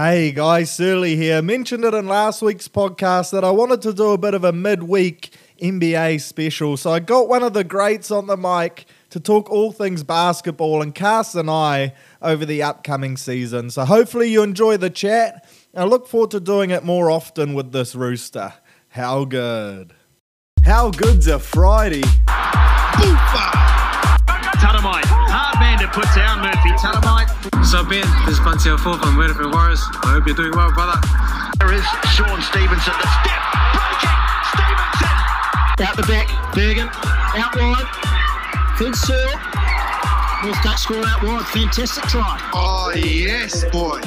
Hey guys, Surly here. Mentioned it in last week's podcast that I wanted to do a bit of a midweek NBA special. So I got one of the greats on the mic to talk all things basketball and cast an eye over the upcoming season. So hopefully you enjoy the chat. I look forward to doing it more often with this rooster. How good? How good's a Friday? Tatamite. Hard man to put down, Murphy. Tatamite. So Ben, this is Bunty Fourth from Werribee Warriors. I hope you're doing well, brother. There is Sean Stevenson. The step. Breaking. Stevenson. Out the back, Bergen. Out wide. Good serve. North Dutch score out wide. Fantastic try. Oh, yes, boy.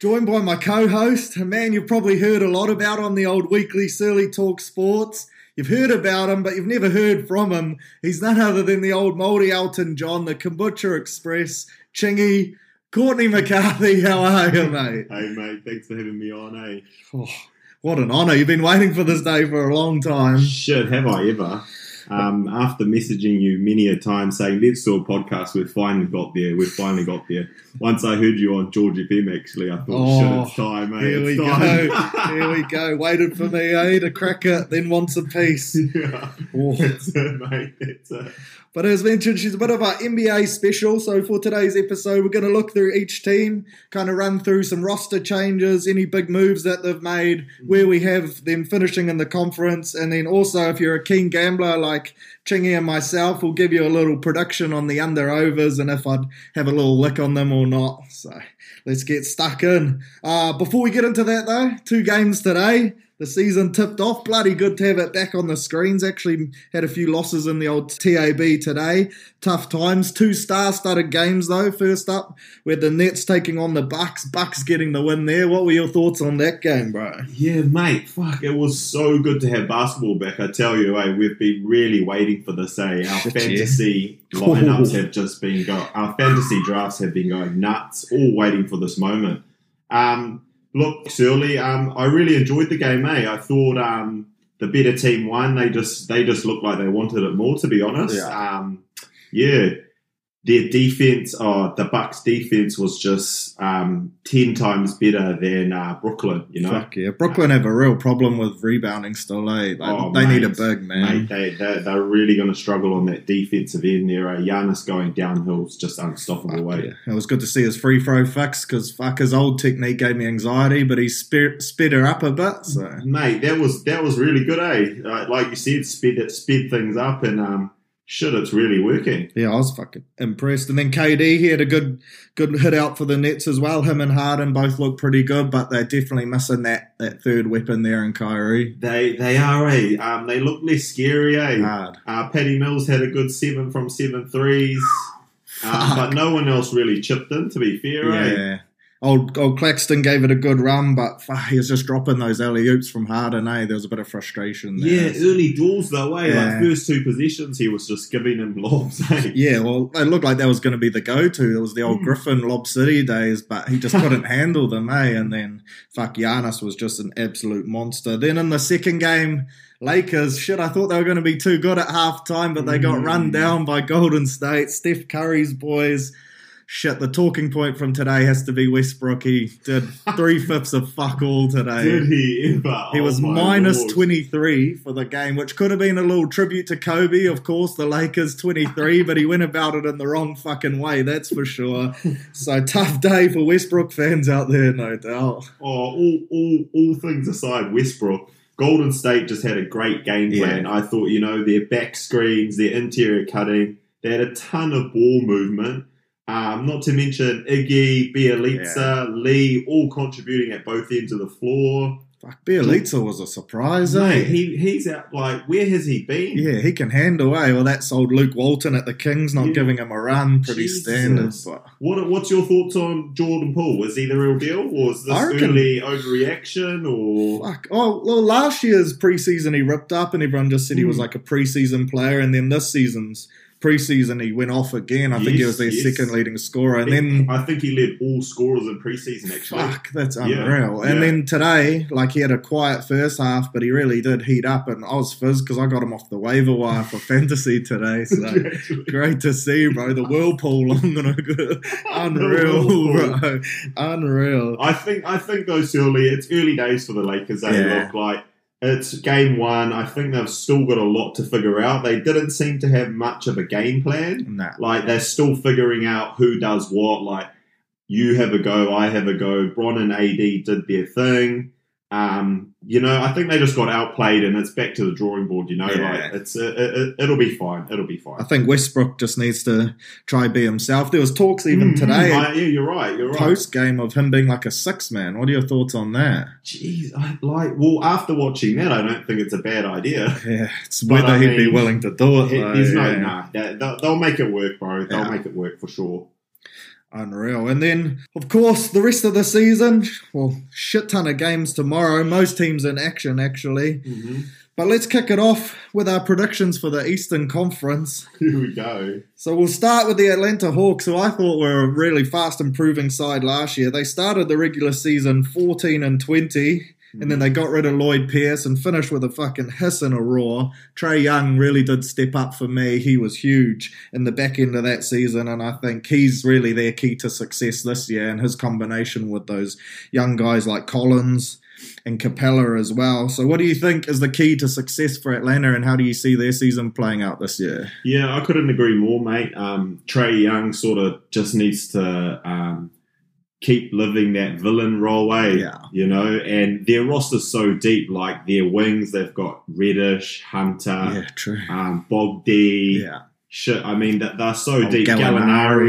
Joined by my co-host, a man you've probably heard a lot about on the old weekly Surly Talk Sports. You've heard about him, but you've never heard from him. He's none other than the old Moldy Elton John, the Kombucha Express, Chingy, Courtney McCarthy. How are you, mate? Hey mate, thanks for having me on. Hey, Oh, what an honour. You've been waiting for this day for a long time. shit, have I ever? Um, after messaging you many a time saying let's do a podcast, we've finally got there. We've finally got there. Once I heard you on George FM, actually, I thought, Oh, shit, it's time, mate. Here we it's go. Here we go. Waited for me, eh, to crack it, then wants a piece. yeah, Oh. that's it, mate. That's it. But as mentioned, she's a bit of our NBA special. So for today's episode, we're going to look through each team, kind of run through some roster changes, any big moves that they've made, where we have them finishing in the conference, and then also if you're a keen gambler like Chingy and myself, we'll give you a little prediction on the under overs and if I'd have a little lick on them or not. So let's get stuck in. Uh, before we get into that though, two games today. The season tipped off. Bloody good to have it back on the screens. Actually, had a few losses in the old TAB today. Tough times. Two star-studded games though. First up, we had the Nets taking on the Bucks. Bucks getting the win there. What were your thoughts on that game, bro? Yeah, mate. Fuck, it was so good to have basketball back. I tell you, eh, we've been really waiting for this. Eh, our Shit, yeah. fantasy lineups have just been go. Our fantasy drafts have been going nuts. All waiting for this moment. Um, look, Surly, um, I really enjoyed the game. Eh, I thought um, the better team won. They just they just looked like they wanted it more. To be honest, Yeah. um, yeah. Their defense, oh, the Bucks' defense was just um, ten times better than uh, Brooklyn. You know, Fuck yeah. Brooklyn have a real problem with rebounding still, eh? Like, Oh, they need a mate. big man. Mate, they, they, they're really going to struggle on that defensive end there. Uh, Giannis going downhill is just unstoppable. Fuck Way. yeah. It was good to see his free throw fix because fuck his old technique gave me anxiety, but he sped, sped her up a bit. So Mate, that was that was really good, eh? Uh, like you said, sped it, sped things up, and um, shit, it's really working. yeah, I was fucking impressed. And then KD he had a good good hit out for the Nets as well. Him and Harden both look pretty good, but they're definitely missing that that third weapon there in Kyrie. They they are, eh? Um, they look less scary, eh? Hard. Uh, Paddy Mills had a good seven from seven threes, um, but no one else really chipped in. To be fair, eh? Old, old Claxton gave it a good run, but fuck, he was just dropping those alley oops from Harden. Eh? There was a bit of frustration there. Yeah, early duels though, eh? Yeah. Like first two positions, he was just giving him lobs, eh? Yeah, well, it looked like that was going to be the go-to. It was the Hmm. old Griffin Lob City days, but he just couldn't handle them, eh? And then, fuck, Giannis was just an absolute monster. Then in the second game, Lakers, shit, I thought they were going to be too good at halftime, but they got Mm. run down by Golden State. Steph Curry's boys. Shit, the talking point from today has to be Westbrook. He did three fifths of fuck all today. Did he ever? He Oh was my minus Lord. 23 for the game, which could have been a little tribute to Kobe, of course, the Lakers 23, but he went about it in the wrong fucking way, that's for sure. So tough day for Westbrook fans out there, no doubt. Oh, all, all, all things aside, Westbrook, Golden State just had a great game Yeah. plan. I thought, you know, their back screens, their interior cutting, they had a ton of ball movement. Um, not to mention Iggy, Bjelica, Lee, all contributing at both ends of the floor. Fuck, Bjelica was a surprise, eh? He, he's out, like, where has he been? yeah, he can handle, eh? Well, that's old Luke Walton at the Kings, not Yeah. giving him a run, pretty Jesus. standard. But What, what's your thoughts on Jordan Poole? Was he the real deal? Or was this reckon- early overreaction? Or Fuck. Oh, well, last year's preseason he ripped up, and everyone just said he was Hmm. like a preseason player, and then this season's preseason he went off again. I think he was their yes. second leading scorer, and then I think he led all scorers in preseason. Actually, Fuck, that's Yeah, unreal. And yeah. then today, like he had a quiet first half, but he really did heat up. And I was fizz because I got him off the waiver wire for fantasy today. So great to see, bro. The whirlpool, I'm gonna go. Unreal, bro. Unreal. I think I think though, Surly, it's early days for the Lakers. They Yeah. look like it's game one. I think they've still got a lot to figure out. They didn't seem to have much of a game plan. Nah. Like they're still figuring out who does what. Like you have a go, I have a go. Bron and AD did their thing. Um, you know, I think they just got outplayed, and it's back to the drawing board. You know, Yeah. like it's it, it, it'll be fine. It'll be fine. I think Westbrook just needs to try be himself. There was talks even Mm, today, I- yeah, you're right. You're right. post game, of him being like a six man. What are your thoughts on that? Jeez, I, like, well, after watching that, I don't think it's a bad idea. Yeah, it's But whether I he'd be willing to do it. It- though, There's no, nah, they- they'll, they'll make it work, bro. They'll Yeah. make it work for sure. Unreal. And then, of course, the rest of the season, well, shit ton of games tomorrow. Most teams in action, actually. Mm-hmm. But let's kick it off with our predictions for the Eastern Conference. Here we go. So we'll start with the Atlanta Hawks, who I thought were a really fast improving side last year. They started the regular season 14 and 20, and then they got rid of Lloyd Pierce and finished with a fucking hiss and a roar. Trae Young really did step up for me. He was huge in the back end of that season, and I think he's really their key to success this year. And his combination with those young guys like Collins and Capela as well. So, what do you think is the key to success for Atlanta, and how do you see their season playing out this year? Yeah, I couldn't agree more, mate. Um, Trae Young sort of just needs to um, keep living that villain role, eh? Yeah. You know, and their roster's so deep. Like their wings, they've got Reddish, Hunter, yeah, true. um, Bogdy. Yeah. Shit, I mean that they're so Oh, deep. Gallinari.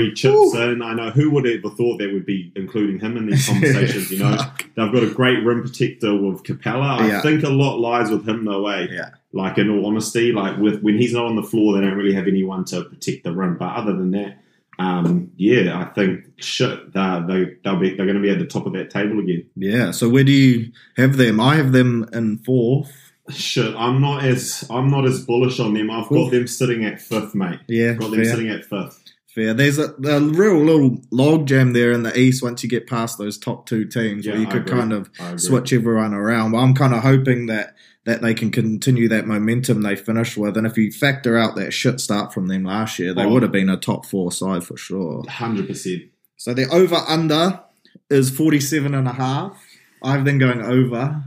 Gallinari chips in. I know who would have ever thought they would be including him in these conversations. you know, they've got a great rim protector with Capela. I Yeah. think a lot lies with him, though. Eh? Yeah. Like in all honesty, like with when he's not on the floor, they don't really have anyone to protect the rim. But other than that, um, yeah, I think shit, they're, they they'll be they're going to be at the top of that table again. Yeah. So where do you have them? I have them in fourth. Shit, I'm not as I'm not as bullish on them. I've got them sitting at fifth, mate. Yeah, got them fair. sitting at fifth. Fair. There's a, a real little log jam there in the East once you get past those top two teams, Yeah, where you could kind of switch everyone around. But I'm kind of hoping that that they can continue that momentum they finished with. And if you factor out that shit start from them last year, they Oh. would have been a top four side for sure. Hundred percent. So the over under is 47 and a half. I've then going over.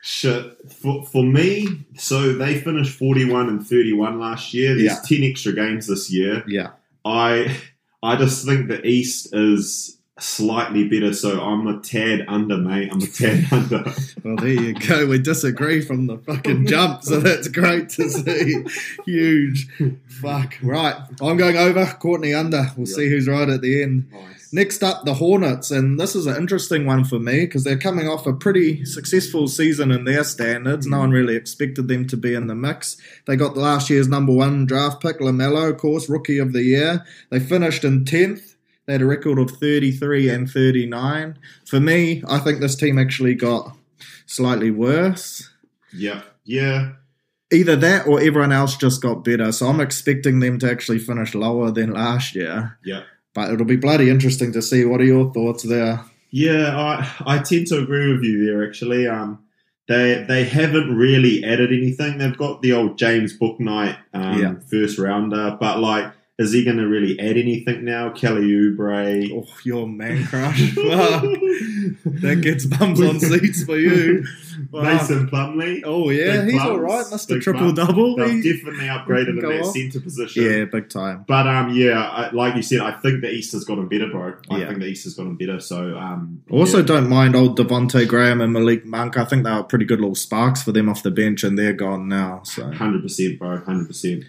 Shit, for, for me, so they finished 41 and 31 last year. There's Yeah. 10 extra games this year. Yeah. I I just think the East is slightly better, so I'm a tad under, mate. I'm a tad under. Well, there you go. We disagree from the fucking jump, so that's great to see. Huge. Fuck. Right. I'm going over. Courtney under. We'll see who's right at the end. Nice. Next up, the Hornets, and this is an interesting one for me because they're coming off a pretty successful season in their standards. No one really expected them to be in the mix. They got last year's number one draft pick, LaMelo, of course, rookie of the year. They finished in tenth. They had a record of 33 and 39. For me, I think this team actually got slightly worse. Yeah, yeah. Either that or everyone else just got better. So I'm expecting them to actually finish lower than last year. Yeah. But it'll be bloody interesting to see. What are your thoughts there? Yeah, I I tend to agree with you there. Actually, um, they they haven't really added anything. They've got the old James Bouknight um, Yeah. first rounder, but like, is he going to really add anything now? Kelly Oubre. Oh, your man crush. That gets bums on seats for you. Mason Plumlee. Oh, yeah, he's plums, all right. Mr. Triple. Double. They've He- definitely upgraded in that off. centre position. Yeah, big time. But um, yeah, I, like you said, I think the East has gotten better, bro. I Yeah. think the East has gotten better. So um, Also, yeah. don't mind old Devonte Graham and Malik Monk. I think they were pretty good little sparks for them off the bench, and they're gone now. So hundred percent, bro, hundred percent.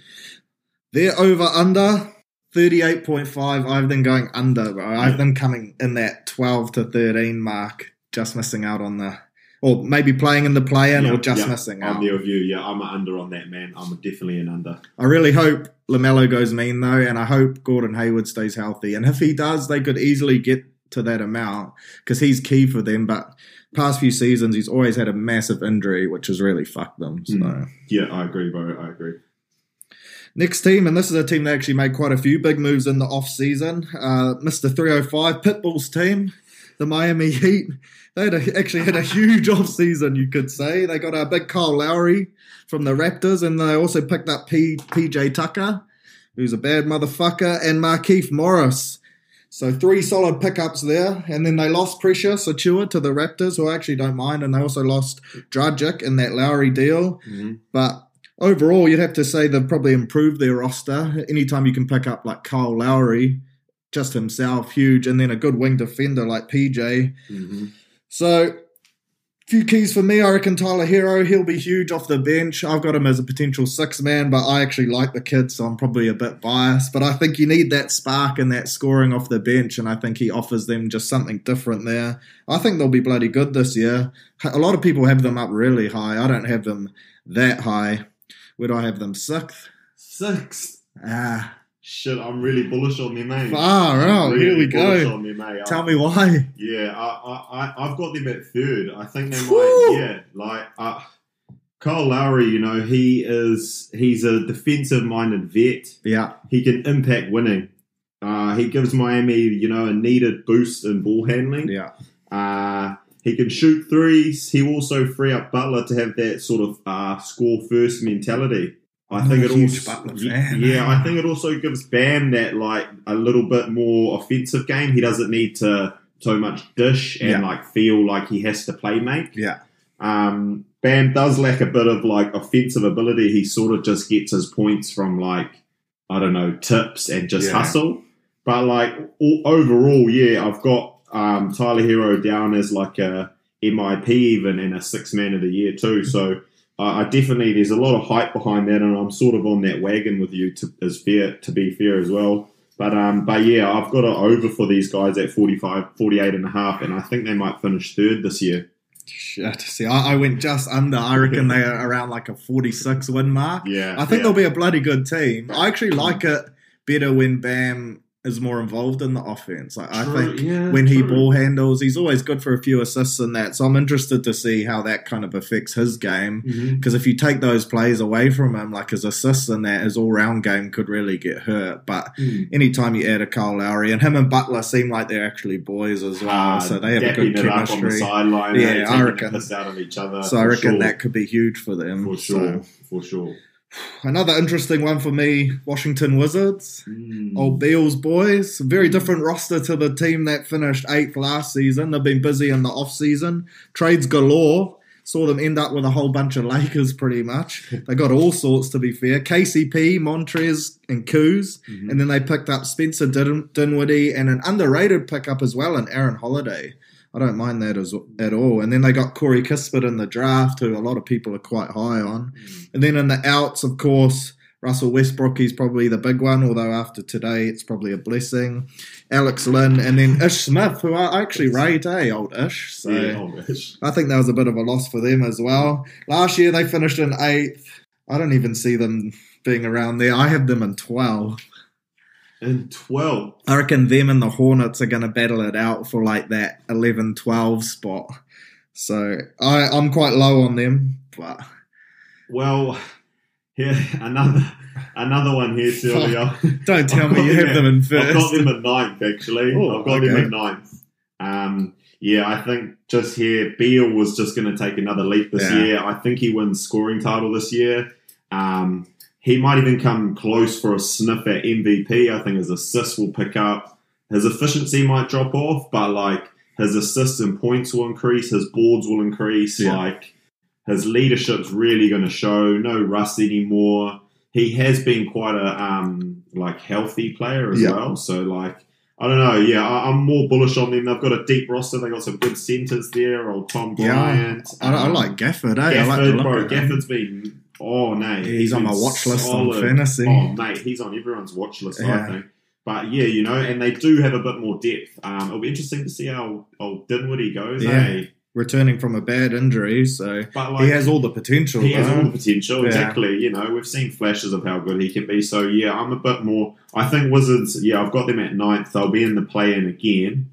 They're over under thirty-eight point five. I've them going under, bro. I've them coming in that twelve to thirteen mark, just missing out on the, or maybe playing in the play-in, or just missing out. I'm there with you. Yeah, I'm an under on that, man. I'm definitely an under. I really hope LaMelo goes mean though, and I hope Gordon Hayward stays healthy. And if he does, they could easily get to that amount because he's key for them. But past few seasons, he's always had a massive injury, which has really fucked them. So Mm. Yeah, I agree, bro. I agree. Next team, and this is a team that actually made quite a few big moves in the off season. Uh, Mr. 305 Pitbull's team, the Miami Heat. They had a, actually had a huge off season, you could say. They got a big Kyle Lowry from the Raptors, and they also picked up P, PJ Tucker, who's a bad motherfucker, and Markieff Morris. So three solid pickups there, and then they lost Precious Achiuwa to the Raptors, who I actually don't mind, and they also lost Dragic in that Lowry deal. But overall, you'd have to say they've probably improved their roster. Anytime you can pick up like Kyle Lowry, just himself, huge, and then a good wing defender like PJ. Mm-hmm. So, few keys for me. I reckon Tyler Herro, he'll be huge off the bench. I've got him as a potential six man, but I actually like the kid, so I'm probably a bit biased. But I think you need that spark and that scoring off the bench, and I think he offers them just something different there. I think they'll be bloody good this year. A lot of people have them up really high. I don't have them that high. Do I have them? Sixth? Sixth. Ah, Shit, I'm really bullish on them, mate. far out. Here we go. On them, mate. Tell I- me why. Yeah, I, I, I, I've got them at third. I think they might. Yeah, like uh, Kyle Lowry, you know, he is he's a defensive-minded vet. Yeah, He can impact winning. Uh, he gives Miami, you know, a needed boost in ball handling. yeah. Uh, he can shoot threes. He will also free up Butler to have that sort of uh, score first mentality. I I'm think it also, Butler fan. yeah, I think it also gives Bam that like a little bit more offensive game. He doesn't need to so much dish and Yeah. like feel like he has to play make. Yeah. Um, Bam does lack a bit of like offensive ability. He sort of just gets his points from like I don't know tips and just Yeah. hustle. But like overall, yeah, I've got um, Tyler Herro down as like a MIP even and a six man of the year too. So uh, I definitely there's a lot of hype behind that, and I'm sort of on that wagon with you to as fair to be fair as well. But um, but yeah, I've got an over for these guys at 45, 48 and a half, and I think they might finish third this year. Shit. See, I, I went just under. I reckon they're around like a 46 win mark. Yeah, I think yeah. they'll be a bloody good team. I actually like it better when Bam is more involved in the offense. Like, I think yeah, when he ball handles, he's always good for a few assists and that. So I'm interested to see how that kind of affects his game. Because if you take those plays away from him, like his assists and that, his all round game could really get hurt. But Mm. anytime you add a Kyle Lowry, and him and Butler seem like they're actually boys as well, Uh, so they have a good it up on the chemistry. sideline. Yeah, eh, I reckon. piss out of each other. So I reckon sure. that could be huge for them. for So- sure, for sure. Another interesting one for me, Washington Wizards. Mm. Old Beals boys. Very different roster to the team that finished eighth last season. They've been busy in the off season. Trades galore. Saw them end up with a whole bunch of Lakers pretty much. They got all sorts to be fair. KCP, Montrez, and Kuz. Mm-hmm. And then they picked up Spencer Din- Dinwiddie and an underrated pickup as well in Aaron Holiday. I don't mind that as, at all. And then they got Corey Kispert in the draft, who a lot of people are quite high on. And then in the outs, of course, Russell Westbrook, is probably the big one, although after today, it's probably a blessing. Alex Len, and then Ish Smith, who I actually rate, eh, old Ish. So yeah, oh, gosh. I think that was a bit of a loss for them as well. Last year, they finished in eighth. I don't even see them being around there. I have them in 12. And 12. I reckon them and the Hornets are going to battle it out for like that 11 12 spot. So I, I'm quite low on them, but Well, here another another one here, Sylvia. don't tell me you have them in at- I've got them at ninth, actually. Oh, I've got them okay. at ninth. Um, yeah, I think just here, Beal was just going to take another leap this Yeah. year. I think he wins scoring title this year. Um, he might even come close for a sniff at MVP. I think his assists will pick up. His efficiency might drop off, but like his assists and points will increase. His boards will increase. Yeah. Like his leadership's really going to show. No rust anymore. He has been quite a um like healthy player as Yeah. well. So like I don't know. Yeah, I, I'm more bullish on them. They've got a deep roster. They got some good centers there. Old Tom Yeah. Bryant. I, I um, like Gafford, eh? I like Gafford, the look bro. Gafford's been oh no, He's on my watch list on fantasy. Oh mate, he's on everyone's watch list. I think. But yeah, you know, and they do have a bit more depth. Um, it'll be interesting to see how old Dinwiddie goes. Yeah. eh? Returning from a bad injury, so like he has all the potential. he has all the potential. Yeah. Exactly. You know, we've seen flashes of how good he can be. So yeah, I'm a bit more. I think Wizards. Yeah, I've got them at ninth. They'll be in the play-in again.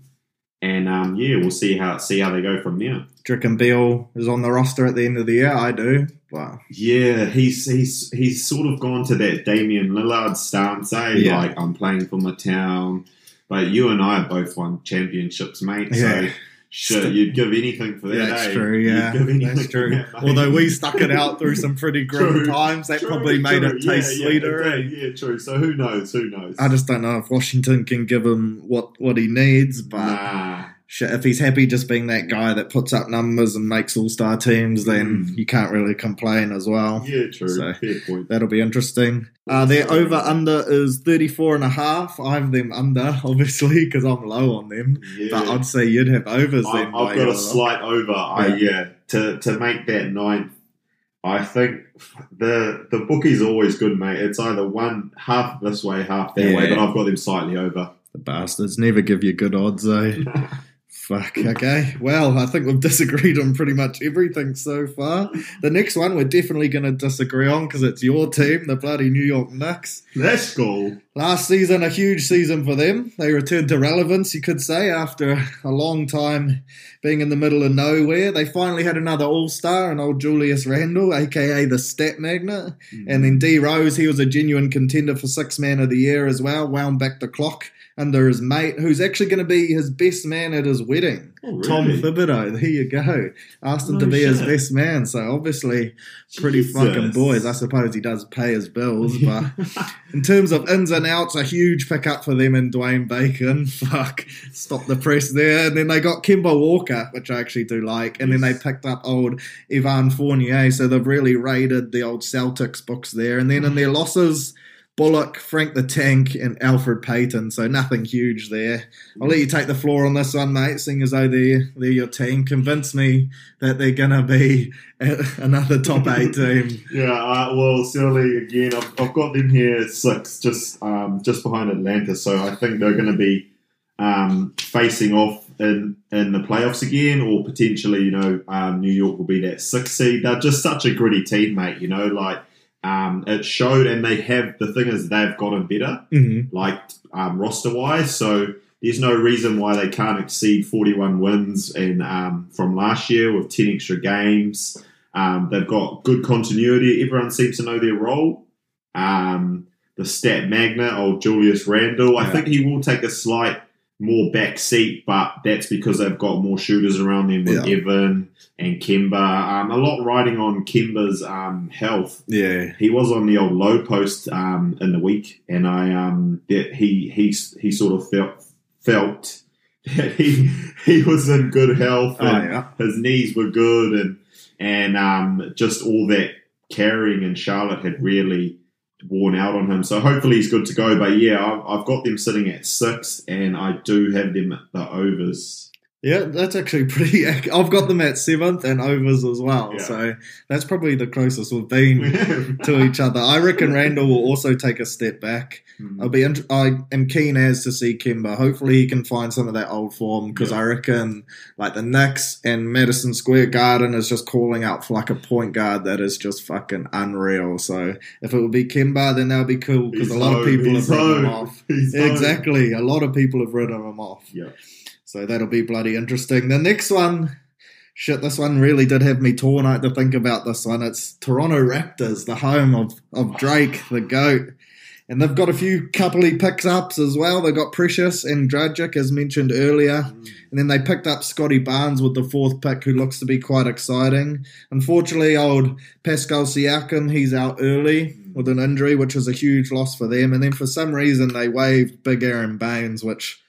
And um, yeah, we'll see how see how they go from there. Dricken Beal is on the roster at the end of the year. I do. Wow. Yeah, he's he's he's sort of gone to that Damian Lillard stance, eh? Yeah. Like I'm playing for my town. But you and I have both won championships, mate. Yeah. So shit, you'd give anything for that. That's eh? true, yeah. give anything That's true. that. Although we stuck it out through some pretty grim True. times, that True, probably made true. it taste yeah, sweeter. Yeah, yeah, true. So who knows? Who knows? I just don't know if Washington can give him what, what he needs, but nah. If he's happy just being that guy that puts up numbers and makes all star teams, then Mm. you can't really complain as well. Yeah, true. So- Fair point. That'll be interesting. Uh, their over under is 34 and a half. I have them under, obviously, because I'm low on them. Yeah. But I'd say you'd have overs I, then. I've got a slight over. I Yeah. yeah to to make that ninth. I think the the bookie's always good, mate. It's either one half this way, half that way, but I've got them slightly over. The bastards never give you good odds, eh? Fuck, okay. Well, I think we've disagreed on pretty much everything so far. The next one we're definitely going to disagree on because it's your team, the bloody New York Knicks. Let's go. Last season, a huge season for them. They returned to relevance, you could say, after a long time being in the middle of nowhere. They finally had another All Star, and old Julius Randle, aka the Stat Magnet. And mm. then D Rose, he was a genuine contender for Six Man of the Year as well, wound back the clock under his mate, who's actually going to be his best man at his wedding. Oh, Tom really? Thibodeau, there you go. Asked him No to be his best man, so obviously pretty Jesus. fucking boys. I suppose he does pay his bills, but in terms of ins and outs, a huge pickup for them in Dwayne Bacon. Fuck, stop the press there. And then they got Kemba Walker, which I actually do like. And then they picked up old Evan Fournier, so they've really raided the old Celtics books there. And then in their losses, Bullock, Frank the Tank, and Elfrid Payton. So nothing huge there. I'll let you take the floor on this one, mate, seeing as though they're, they're your team. Convince me that they're going to be another top eight team. Yeah, uh, well, Silly again. I've, I've got them here six, just um, just behind Atlanta. So I think they're going to be um, facing off in in the playoffs again, or potentially, you know, um, New York will be that six seed. They're just such a gritty team, mate. You know, like um, it showed, and they have. The thing is, they've gotten better, Mm-hmm. like um, roster wise. So. There's no reason why they can't exceed 41 wins in, um, from last year with 10 extra games. Um, they've got good continuity. Everyone seems to know their role. Um, the stat magnet, old Julius Randle, I think he will take a slight more back seat, but that's because they've got more shooters around them with Yeah. Evan and Kemba. Um, a lot riding on Kemba's um, health. Yeah. He was on the old low post um, in the week, and I um, that he he he sort of felt felt that he he was in good health. Oh, and yeah. his knees were good and and um, just all that carrying in Charlotte had really worn out on him. So hopefully he's good to go. But yeah, I've, got them sitting at six, and I do have them the overs. Yeah, that's actually pretty. I've got them at seventh and overs as well. Yeah. So that's probably the closest we've been to each other. I reckon Randle will also take a step back. Hmm. I'll be. int- I am keen as to see Kemba. Hopefully, he can find some of that old form because Yeah. I reckon like the Knicks and Madison Square Garden is just calling out for like a point guard that is just fucking unreal. So if it would be Kemba, then that would be cool because a lot of people have written him off. he's. Exactly, a lot of people have written him off. Yeah. So that'll be bloody interesting. The next one, shit, this one really did have me torn out to think about this one. It's Toronto Raptors, the home of, of Drake, the GOAT. And they've got a few coupley picks ups as well. They got Precious and Dragic, as mentioned earlier. Mm. And then they picked up Scottie Barnes with the fourth pick, who looks to be quite exciting. Unfortunately, old Pascal Siakam, he's out early mm. with an injury, which is a huge loss for them. And then for some reason, they waived Big Aron Baynes, which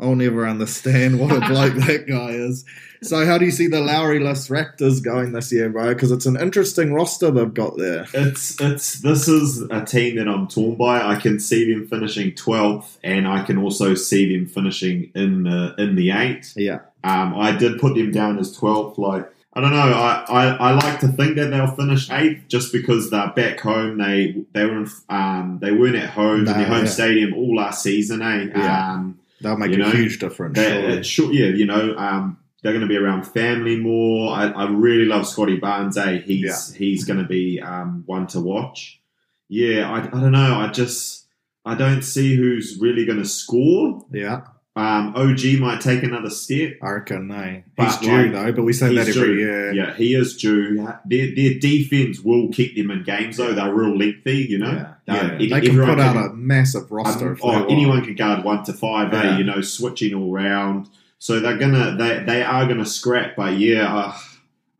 I'll never understand what a bloke that guy is. So, how do you see the Lowry-less Raptors going this year, bro? Because it's an interesting roster they've got there. It's it's this is a team that I'm torn by. I can see them finishing 12th, and I can also see them finishing in the in the eight. Yeah. Um, I did put them down as 12th. Like I don't know. I, I, I like to think that they'll finish eighth just because they're back home. They they were in, um they weren't at home in Nah, their home yeah. stadium all last season. Eh? Yeah. Um, They'll make You a know, huge difference. they, sure, yeah, you know, um, they're going to be around family more. I, I really love Scottie Barnes. Eh? He's he's going to be um, one to watch. Yeah, I, I don't know. I just I don't see who's really going to score. yeah. Um, OG might take another step. I reckon, no. He's due, like, though, but we say that every due. year. Yeah, he is due. Their, their defense will keep them in games, though. They're real lengthy, you know. Yeah. Uh, Yeah. e- They can put out can- a massive roster. um, oh, anyone can guard one to five, Yeah. eh? You know, switching all round. So they're gonna, they they are gonna scrap. But yeah, uh,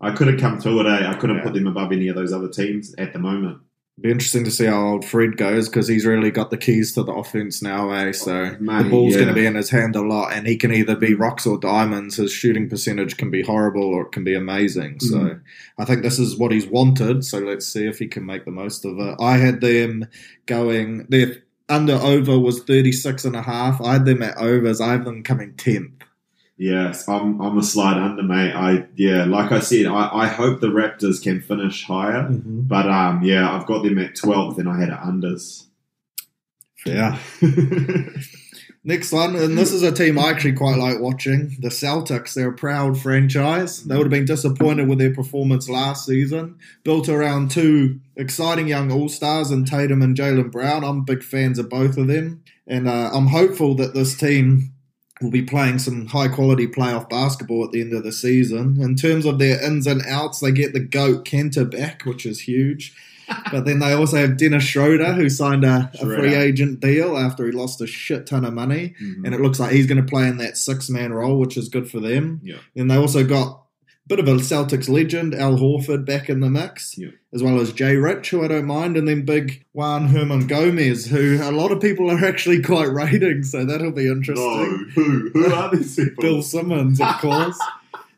I could have come through it. Eh? I couldn't Yeah. put them above any of those other teams at the moment. Be interesting to see how old Fred goes because he's really got the keys to the offense now, eh? So the Mate, ball's yeah. going to be in his hand a lot, and he can either be rocks or diamonds. His shooting percentage can be horrible or it can be amazing. So Mm. I think this is what he's wanted. So let's see if he can make the most of it. I had them going, their under over was 36 and a half. I had them at overs. I have them coming 10th. Yes, I'm I'm a slide under, mate. I yeah, like I said, I, I hope the Raptors can finish higher. But um, yeah, I've got them at 12th, and I had it unders. Yeah. Next one, and this is a team I actually quite like watching. The Celtics, they're a proud franchise. They would have been disappointed with their performance last season. Built around two exciting young All Stars in Tatum and Jaylen Brown. I'm big fans of both of them. And uh, I'm hopeful that this team will be playing some high quality playoff basketball at the end of the season. In terms of their ins and outs, they get the GOAT Kanter back, which is huge. But then they also have Dennis Schroeder, who signed a, a free agent deal after he lost a shit ton of money. Mhm. And it looks like he's going to play in that six man role, which is good for them. Yeah. And they also got a bit of a Celtics legend, Al Horford, back in the mix, Yeah. as well as Jay Rich, who I don't mind, and then big Juan Hernangomez, who a lot of people are actually quite rating. So that'll be interesting. No, who who are these people? Bill Simmons, of course.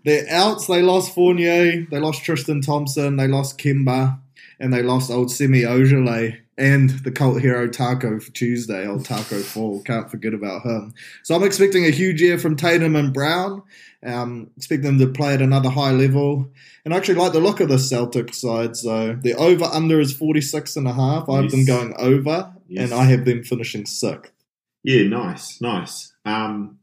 They're outs, they lost Fournier, they lost Tristan Thompson, they lost Kemba, and they lost old Semi Ojeleye and the cult hero Taco Tuesday, old Taco Fall. Can't forget about him. So I'm expecting a huge year from Tatum and Brown. Um, expect them to play at another high level. And I actually like the look of the Celtic side. So the over under is 46 and a half. I have them going over, Yes. and I have them finishing sixth. Yeah, nice, nice. Um,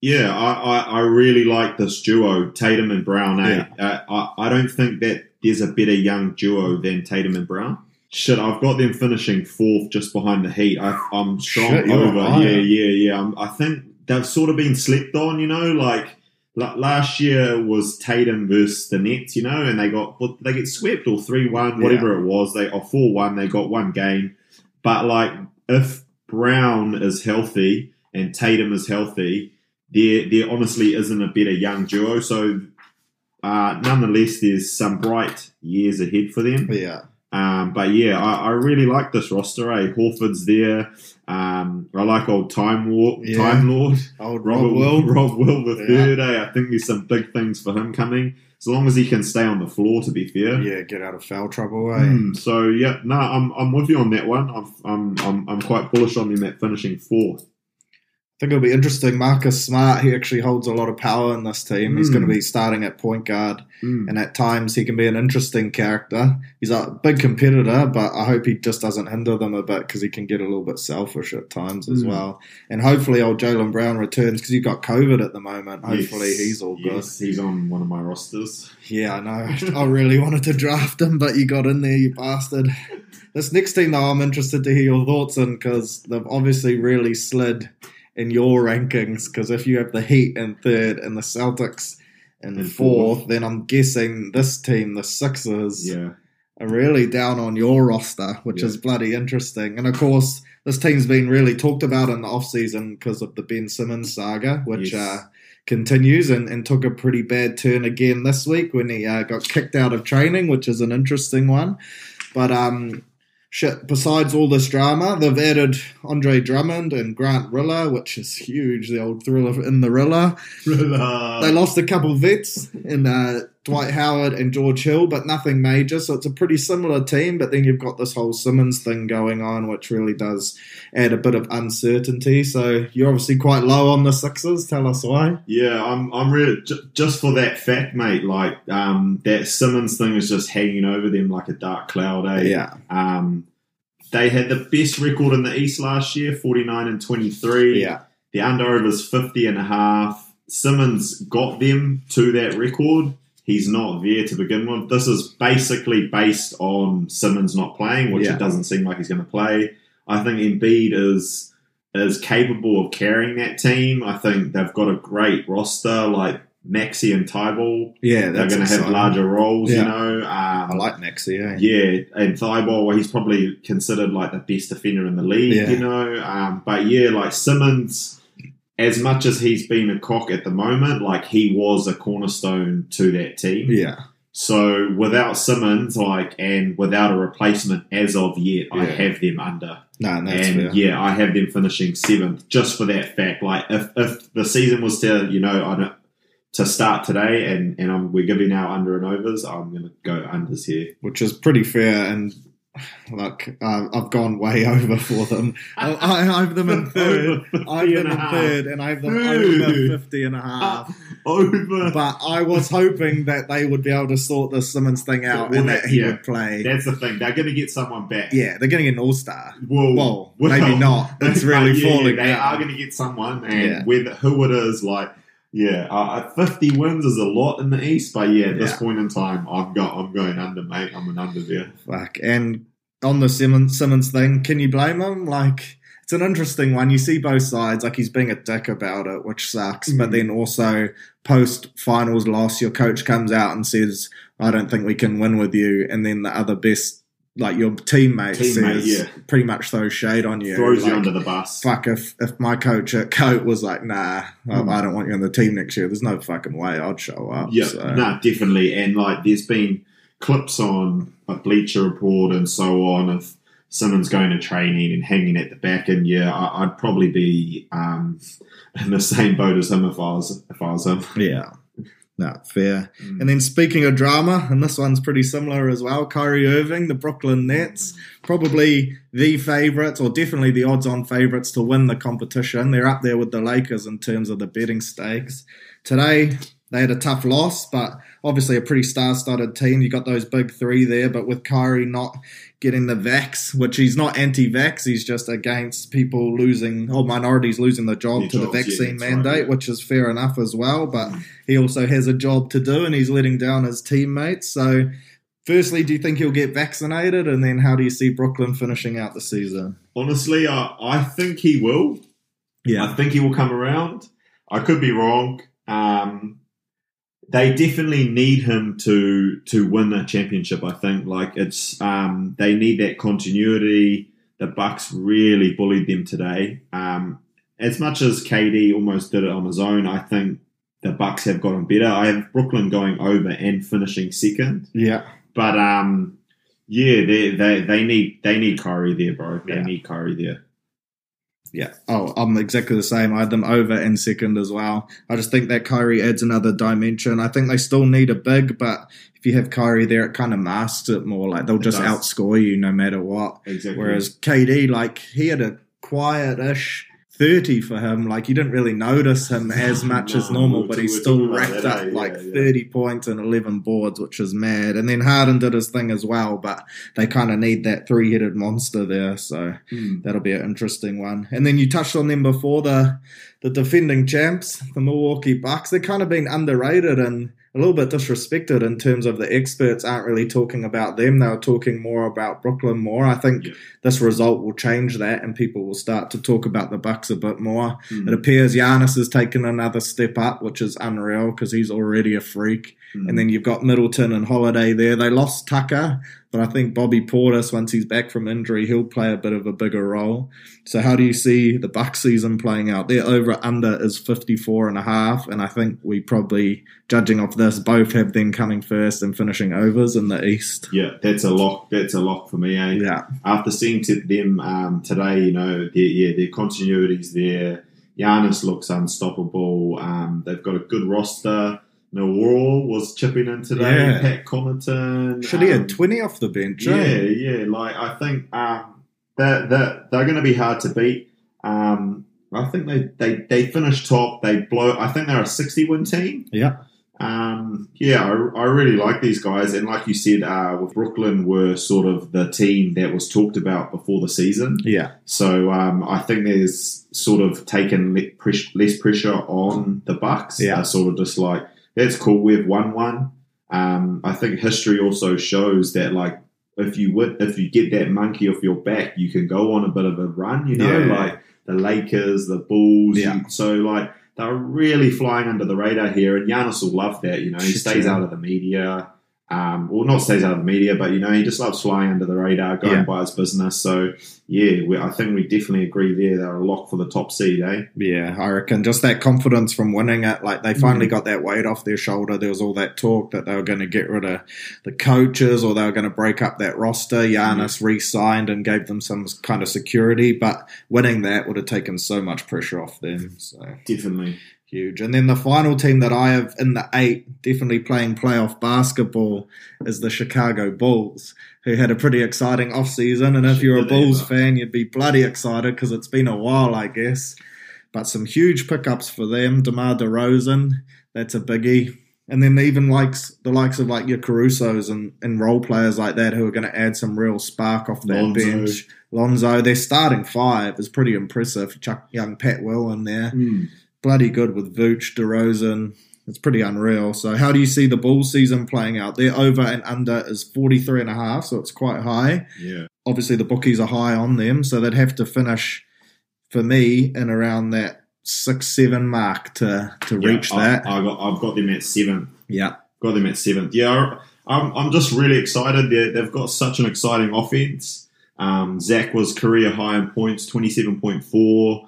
yeah, I, I, I really like this duo, Tatum and Brown. Eh? Uh, I, I don't think that there's a better young duo than Tatum and Brown. Shit, I've got them finishing fourth just behind the Heat. I, I'm strong Shit, over. Yeah, yeah, yeah. i I think they've sort of been slept on, you know, like la- last year was Tatum versus the Nets, you know, and they got they get swept or three one, whatever it was. They or four one, they got one game. But like if Brown is healthy and Tatum is healthy, there there honestly isn't a better young duo. So uh, nonetheless, there's some bright years ahead for them. Yeah. Um, but yeah, I, I really like this roster. Eh? Horford's there. Um, I like old Time War, Yeah. Time Lord, Old Robert Rob Will. Rob Will the Yeah. third. Eh? I think there's some big things for him coming. As long as he can stay on the floor, to be fair. Yeah, get out of foul trouble, eh? Hmm, so yeah, no, I'm I'm with you on that one. I'm I'm I'm, I'm quite bullish on them at finishing fourth. I think it'll be interesting. Marcus Smart, he actually holds a lot of power in this team. He's Mm. going to be starting at point guard, Mm. and at times he can be an interesting character. He's a big competitor, but I hope he just doesn't hinder them a bit because he can get a little bit selfish at times as Mm. well. And hopefully, old Jaylen Brown returns because he's got COVID at the moment. Hopefully, Yes, he's all good. Yes, he's on one of my rosters. Yeah, I know. I really wanted to draft him, but you got in there, you bastard. This next team, though, I'm interested to hear your thoughts on because they've obviously really slid in your rankings. Because if you have the Heat in third and the Celtics in fourth, fourth. then I'm guessing this team, the Sixers, Yeah. are really down on your roster, which Yeah. is bloody interesting. And of course, this team's been really talked about in the offseason because of the Ben Simmons saga, which Yes. uh, continues and, and took a pretty bad turn again this week when he uh, got kicked out of training, which is an interesting one. But um, shit, besides all this drama, they've added Andre Drummond and Grant Rilla, which is huge, the old thriller in the Rilla. They lost a couple of vets in uh, Dwight Howard and George Hill, but nothing major. So it's a pretty similar team. But then you've got this whole Simmons thing going on, which really does add a bit of uncertainty. So you're obviously quite low on the Sixers. Tell us why. Yeah, I'm. I'm really j- just for that fact, mate. Like um, that Simmons thing is just hanging over them like a dark cloud. Eh? Yeah. Um, they had the best record in the East last year, 49 and 23. Yeah. The under over is 50 and a half. Simmons got them to that record. He's not there to begin with. This is basically based on Simmons not playing, which Yeah. it doesn't seem like he's going to play. I think Embiid is is capable of carrying that team. I think they've got a great roster, like Maxey and Thybulle. Yeah, They're going to have larger roles, Yeah. you know. Um, I like Maxey. Eh? yeah, and Thybulle, well, he's probably considered like the best defender in the league, Yeah. you know. Um, but yeah, like Simmons, as much as he's been a cock at the moment, like he was a cornerstone to that team. yeah, So without Simmons, like, and without a replacement as of yet, I Yeah. have them under. no, that's and fair. yeah, I have them finishing seventh just for that fact. Like, if, if the season was to, you know, I don't, to start today, and and I'm, we're giving out under and overs, I'm going to go unders here. which is pretty fair. And look, uh, I've gone way over for them. I, have them in third. I have 50 them in third, and I have them Dude. over 50 and a half. Over. But I was hoping that they would be able to sort the Simmons thing out Well, and that that- he yeah. would play. That's the thing. They're going to get someone back. yeah, they're going to get an all star. Well, Well, maybe not. It's really yeah, falling They down. are going to get someone, and Yeah. whether who it is, like, yeah, uh, fifty wins is a lot in the East, but yeah, at this Yeah. point in time, I'm go, I'm going under, mate. I'm an under there. Fuck. And on the Simmons, Simmons thing, can you blame him? Like, it's an interesting one. You see both sides. Like, he's being a dick about it, which sucks. But Mm. then also, post finals loss, your coach comes out and says, I don't think we can win with you. And then the other best, like your teammates Teammate, says, yeah. pretty much throws shade on you. Throws you under the bus. Fuck, if, if my coach at Coat was like, nah, I- Mm. I don't want you on the team next year, there's no fucking way I'd show up. Yeah, so. no, definitely. And like, there's been clips on a Bleacher Report and so on of Simmons going to training and hanging at the back. And yeah, I, I'd probably be um, in the same boat as him if I was if I was him. Yeah. No, fair. Mm. And then speaking of drama, and this one's pretty similar as well, Kyrie Irving, the Brooklyn Nets, probably the favourites, or definitely the odds on favourites to win the competition. They're up there with the Lakers in terms of the betting stakes. Today, they had a tough loss, but obviously a pretty star studded team. You got those big three there, but with Kyrie not getting the vax, which he's not anti vax, he's just against people losing, or minorities losing the job Their to the jobs, yeah, vaccine that's right, mandate, yeah. which is fair enough as well. But he also has a job to do and he's letting down his teammates. So, firstly, do you think he'll get vaccinated? And then how do you see Brooklyn finishing out the season? Honestly, I, I think he will. Yeah, I think he will come around. I could be wrong. Um, they definitely need him to to win that championship. I think like it's um, they need that continuity. The Bucks really bullied them today. Um, as much as KD almost did it on his own, I think the Bucks have gotten better. I have Brooklyn going over and finishing second, Yeah. but um, yeah, they they they need they need Kyrie there, bro. They Yeah. need Kyrie there. Yeah. Oh, I'm exactly the same. I had them over in second as well. I just think that Kyrie adds another dimension. I think they still need a big, but if you have Kyrie there, it kind of masks it more. Like they'll It just does. outscore you no matter what. Exactly. Whereas KD, like he had a quiet-ish 30 for him. Like you didn't really notice him as much as normal, but he still racked up eh? like Yeah, yeah. 30 points and 11 boards, which is mad. And then Harden did his thing as well, but they kind of need that three-headed monster there. So Hmm. that'll be an interesting one. And then you touched on them before the the defending champs, the Milwaukee Bucks. They've kind of been underrated and a little bit disrespected in terms of the experts aren't really talking about them. They were talking more about Brooklyn more. I think Yeah. this result will change that and people will start to talk about the Bucks a bit more. Hmm. It appears Giannis has taken another step up, which is unreal because he's already a freak. Hmm. And then you've got Middleton and Holiday there. They lost Tucker, but I think Bobby Portis, once he's back from injury, he'll play a bit of a bigger role. So how do you see the Bucks season playing out? Their over under is 54 and a half, and I think we probably, judging off this, both have them coming first and finishing overs in the East. Yeah, that's a lock. That's a lock for me. Eh? Yeah. After seeing to them um, today, you know, their, yeah, their continuity's there. Giannis looks unstoppable. Um, they've got a good roster. Noel was chipping in today. Yeah. Pat Connaughton. Should he um, had 20 off the bench? Yeah, eh? yeah. Like I think um, that that they're going to be hard to beat. Um, I think they, they they finish top. They blow. I think they're a sixty win team. Yeah. Um, yeah, I, I really like these guys, and like you said, uh, with Brooklyn were sort of the team that was talked about before the season. Yeah. So um, I think there's sort of taken less pressure on the Bucks. Yeah. They're sort of just like that's cool. We've won one. Um, I think history also shows that like if you would, if you get that monkey off your back, you can go on a bit of a run. You know, Yeah. like the Lakers, the Bulls. Yeah. So like they're really flying under the radar here, and Giannis will love that. You know, he stays out of the media. Um, well, not stays out of the media, but you know, he just loves flying under the radar, going Yeah. by his business. So, yeah, we, I think we definitely agree there. They're a lock for the top seed, eh? Yeah, I reckon just that confidence from winning it. Like they finally Mm. got that weight off their shoulder. There was all that talk that they were going to get rid of the coaches or they were going to break up that roster. Giannis re-signed and gave them some kind of security, but winning that would have taken so much pressure off them. So Definitely. Huge. And then the final team that I have in the eight, definitely playing playoff basketball, is the Chicago Bulls, who had a pretty exciting offseason. And if you're a Bulls fan, you'd be bloody excited because it's been a while, I guess. But some huge pickups for them. DeMar DeRozan, that's a biggie. And then even likes the likes of like your Caruso's and, and role players like that who are going to add some real spark off that Lonzo. bench. Lonzo, their starting five is pretty impressive. Chuck young Pat Will in there bloody good with Vooch, DeRozan. It's pretty unreal. So how do you see the Bulls season playing out? Their over and under is 43 and a half, so it's quite high. Yeah. Obviously the bookies are high on them, so they'd have to finish for me in around that six, seven mark to to Yeah, reach I, that. I got, I've got them at seven. yeah. Got them at seventh. Yeah, I'm, I'm just really excited. They're, they've got such an exciting offense. Um, Zach was career high in points, 27.4.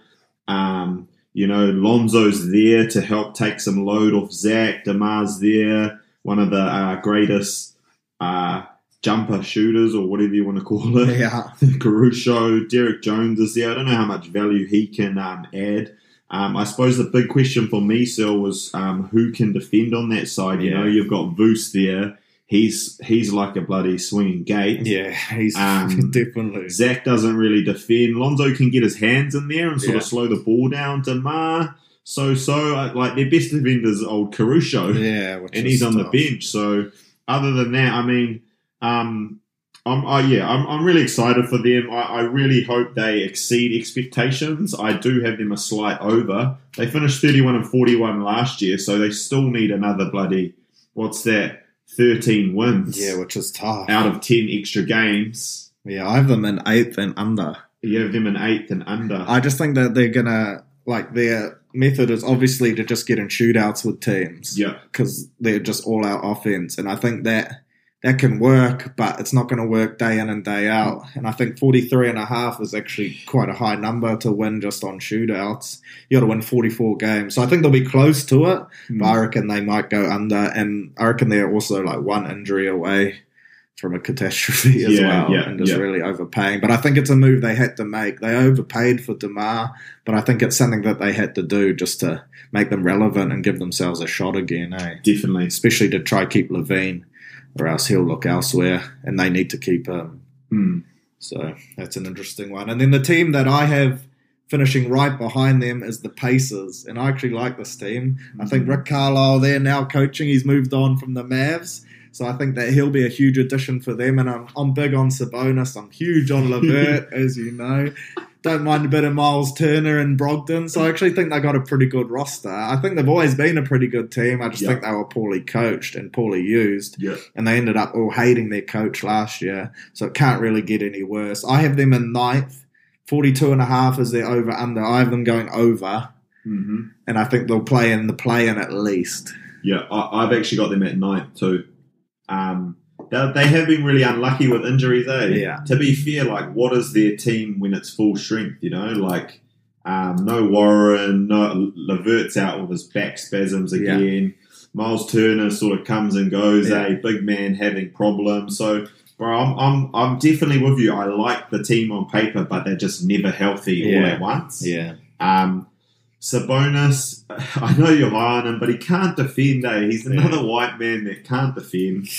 Um, you know, Lonzo's there to help take some load off Zach. DeMar's there, one of the uh, greatest uh, jumper shooters or whatever you want to call it. Yeah. Caruso, Derrick Jones is there. I don't know how much value he can um, add. Um, I suppose the big question for me, Sil, was um, who can defend on that side. You Yeah. know, you've got Voos there. He's he's like a bloody swinging gate. Yeah, he's Um, definitely. Zach doesn't really defend. Lonzo can get his hands in there and sort Yeah. of slow the ball down. Demar, so so like their best defender is old Caruso Yeah, which and is he's on the bench. So other than that, I mean, um, I'm I, yeah, I'm, I'm really excited for them. I, I really hope they exceed expectations. I do have them a slight over. They finished 31 and 41 last year, so they still need another bloody what's that? 13 wins. Yeah, which is tough. out of 10 extra games. Yeah, I have them in eighth and under. You have them in eighth and under. I just think that they're gonna like their method is obviously to just get in shootouts with teams. yeah, because they're just all out offense, and I think that that can work, but it's not going to work day in and day out. And I think 43 and a half is actually quite a high number to win just on shootouts. You got to win 44 games, so I think they'll be close to it. But I reckon they might go under, and I reckon they're also like one injury away from a catastrophe as Yeah, well, yeah, and just yeah. really overpaying. But I think it's a move they had to make. They overpaid for Demar, but I think it's something that they had to do just to make them relevant and give themselves a shot again. Eh? definitely. especially to try keep LaVine, or else he'll look elsewhere, and they need to keep him. Hmm. So that's an interesting one. And then the team that I have finishing right behind them is the Pacers, and I actually like this team. I think Rick Carlisle there now coaching. He's moved on from the Mavs. So I think that he'll be a huge addition for them, and I'm I'm big on Sabonis. I'm huge on Levert, as you know. Don't mind a bit of Miles Turner and Brogdon. So I actually think they got a pretty good roster. I think they've always been a pretty good team. I just Yeah. think they were poorly coached and poorly used Yeah. and they ended up all hating their coach last year. So it can't really get any worse. I have them in ninth. 42 and a half is their over under. I have them going over, hmm and I think they'll play in the play in at least. Yeah, I, I've actually got them at ninth too. Um, they, they have been really unlucky with injuries, eh? Yeah. To be fair, like, what is their team when it's full strength? You know, like, um, no Warren, no Levert's out with his back spasms Yeah. again. Miles Turner sort of comes and goes, Yeah. eh? Big man having problems. So, bro, I'm, I'm, I'm definitely with you. I like the team on paper, but they're just never healthy all at once. Yeah. Um, Sabonis, I know you're high on him, but he can't defend. Eh? He's another white man that can't defend.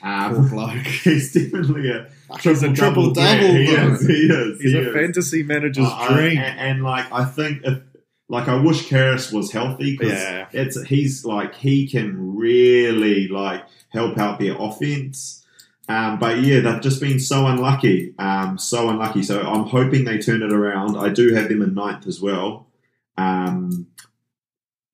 Poor Um, bloke. he's definitely a He's a triple double. Yeah, he is. He is. He's he a is. fantasy manager's Uh, uh, dream. and, and, like I think if like I wish Caris was healthy because Yeah. it's he's like he can really like help out their offense. Um, but yeah, they've just been so unlucky, um, so unlucky. So I'm hoping they turn it around. I do have them in ninth as well. Um,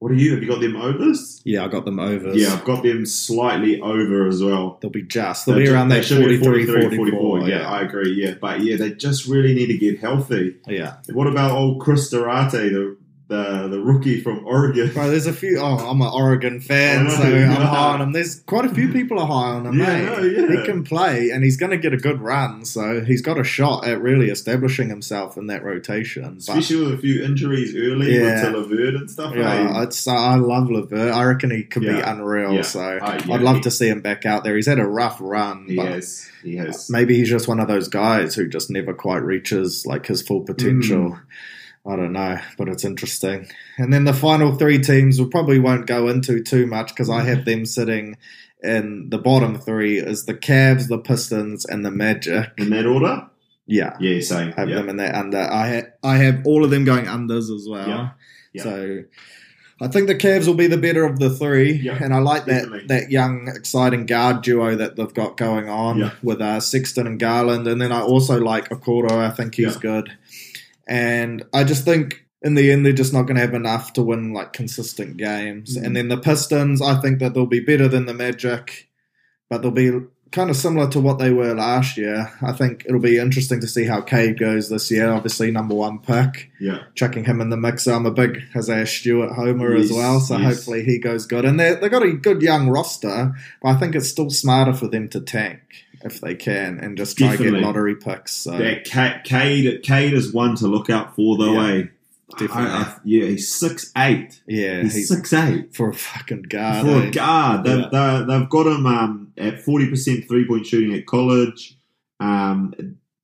What are you? Have you got them overs? Yeah, I got them overs. Yeah, I've got them slightly over as well. They'll be just. They'll They be around that should be 43, 44. 44. Yeah, I agree. Yeah, but yeah, they just really need to get healthy. yeah. What about old Chris Duarte, the the, the rookie from Oregon? Bro, there's a few. Oh, I'm an Oregon fan, know, so I'm yeah. high on him. There's quite a few people are high on him, Yeah, mate. no, yeah. He can play, and he's going to get a good run. So he's got a shot at really establishing himself in that rotation. But Especially with a few injuries early Yeah. with Levert and stuff. yeah, eh? it's, I love Levert. I reckon he could be unreal. Yeah. So Uh, yeah, I'd love he- to see him back out there. He's had a rough run, he but has. He has. maybe he's just one of those guys who just never quite reaches like his full potential. Mm. I don't know, but it's interesting. And then the final three teams we probably won't go into too much because I have them sitting in the bottom three is the Cavs, the Pistons, and the Magic. In that order? Yeah, Yeah, same. I have yeah. them in that under. I ha- I have all of them going unders as well. Yeah. Yeah. So I think the Cavs will be the better of the three, and I like that definitely. that young, exciting guard duo that they've got going on with uh, Sexton and Garland, and then I also like Okoro. I think he's good, and I just think. In the end, they're just not going to have enough to win like consistent games. Mm. And then the Pistons, I think that they'll be better than the Magic, but they'll be kind of similar to what they were last year. I think it'll be interesting to see how Cade goes this year. Obviously, number one pick Yeah. chucking him in the mix. I'm a big Isaiah Stewart homer as well, so yes. hopefully he goes good. And they they got a good young roster, but I think it's still smarter for them to tank if they can and just try to Definitely. get lottery picks. So Yeah, Ca- Cade, Cade is one to look out for, though, Yeah, eh? definitely. I- I- yeah, he's six eight. yeah, He's he's six eight. for a fucking guard. for eh? a guard. They've, Yeah. they they've got him um, at 40% three point shooting at college. Um,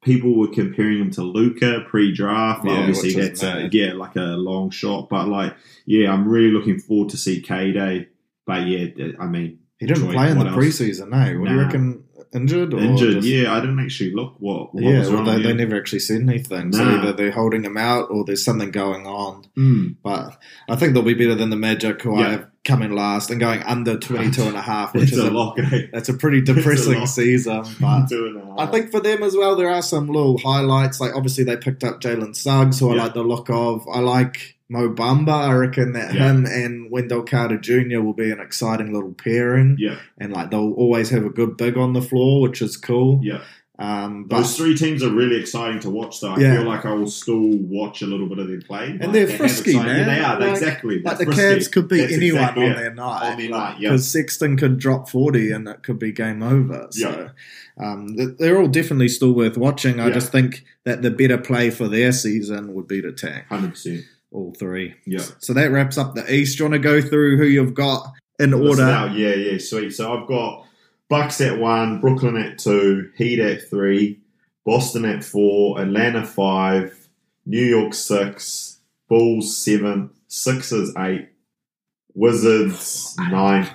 people were comparing him to Luka pre draft. Yeah, Obviously, that's a, yeah, like a long shot. But, like, yeah, I'm really looking forward to see Cade. But, yeah, I mean, He didn't play in the else? preseason, no. What do you reckon? Injured? Or injured. just- yeah, I didn't actually look what, what Yeah, was well, wrong. they, they never actually said anything. So either they're holding him out or there's something going on. Mm. But I think they'll be better than the Magic, who I Yeah. have coming last and going under 22 and a half, which is a lock, eh? that's a pretty It's a depressing season. But Two and a half. I think for them as well, there are some little highlights. Like obviously they picked up Jalen Suggs, who I like the look of. I like Mo Bamba. I reckon that Yeah. him and Wendell Carter Jr. will be an exciting little pairing. Yeah, And like they'll always have a good big on the floor, which is cool. yeah. Um, but Those three teams are really exciting to watch, though. I Yeah. feel like I will still watch a little bit of their play. Like, they're they frisky, man. Yeah, they are. Like- exactly. like the frisky. Cavs could beat That's anyone exactly on their night. On their night, yeah. Because Sexton could drop 40 and it could be game over. So um, they're all definitely still worth watching. I Yeah. just think that the better play for their season would be to tank Hundred percent. All three. Yeah. So that wraps up the East. Do you want to go through who you've got in order? out. Yeah, yeah, sweet. So I've got Bucks at one, Brooklyn at two, Heat at three, Boston at four, Atlanta five, New York six, Bulls seven, Sixers eight, Wizards nine,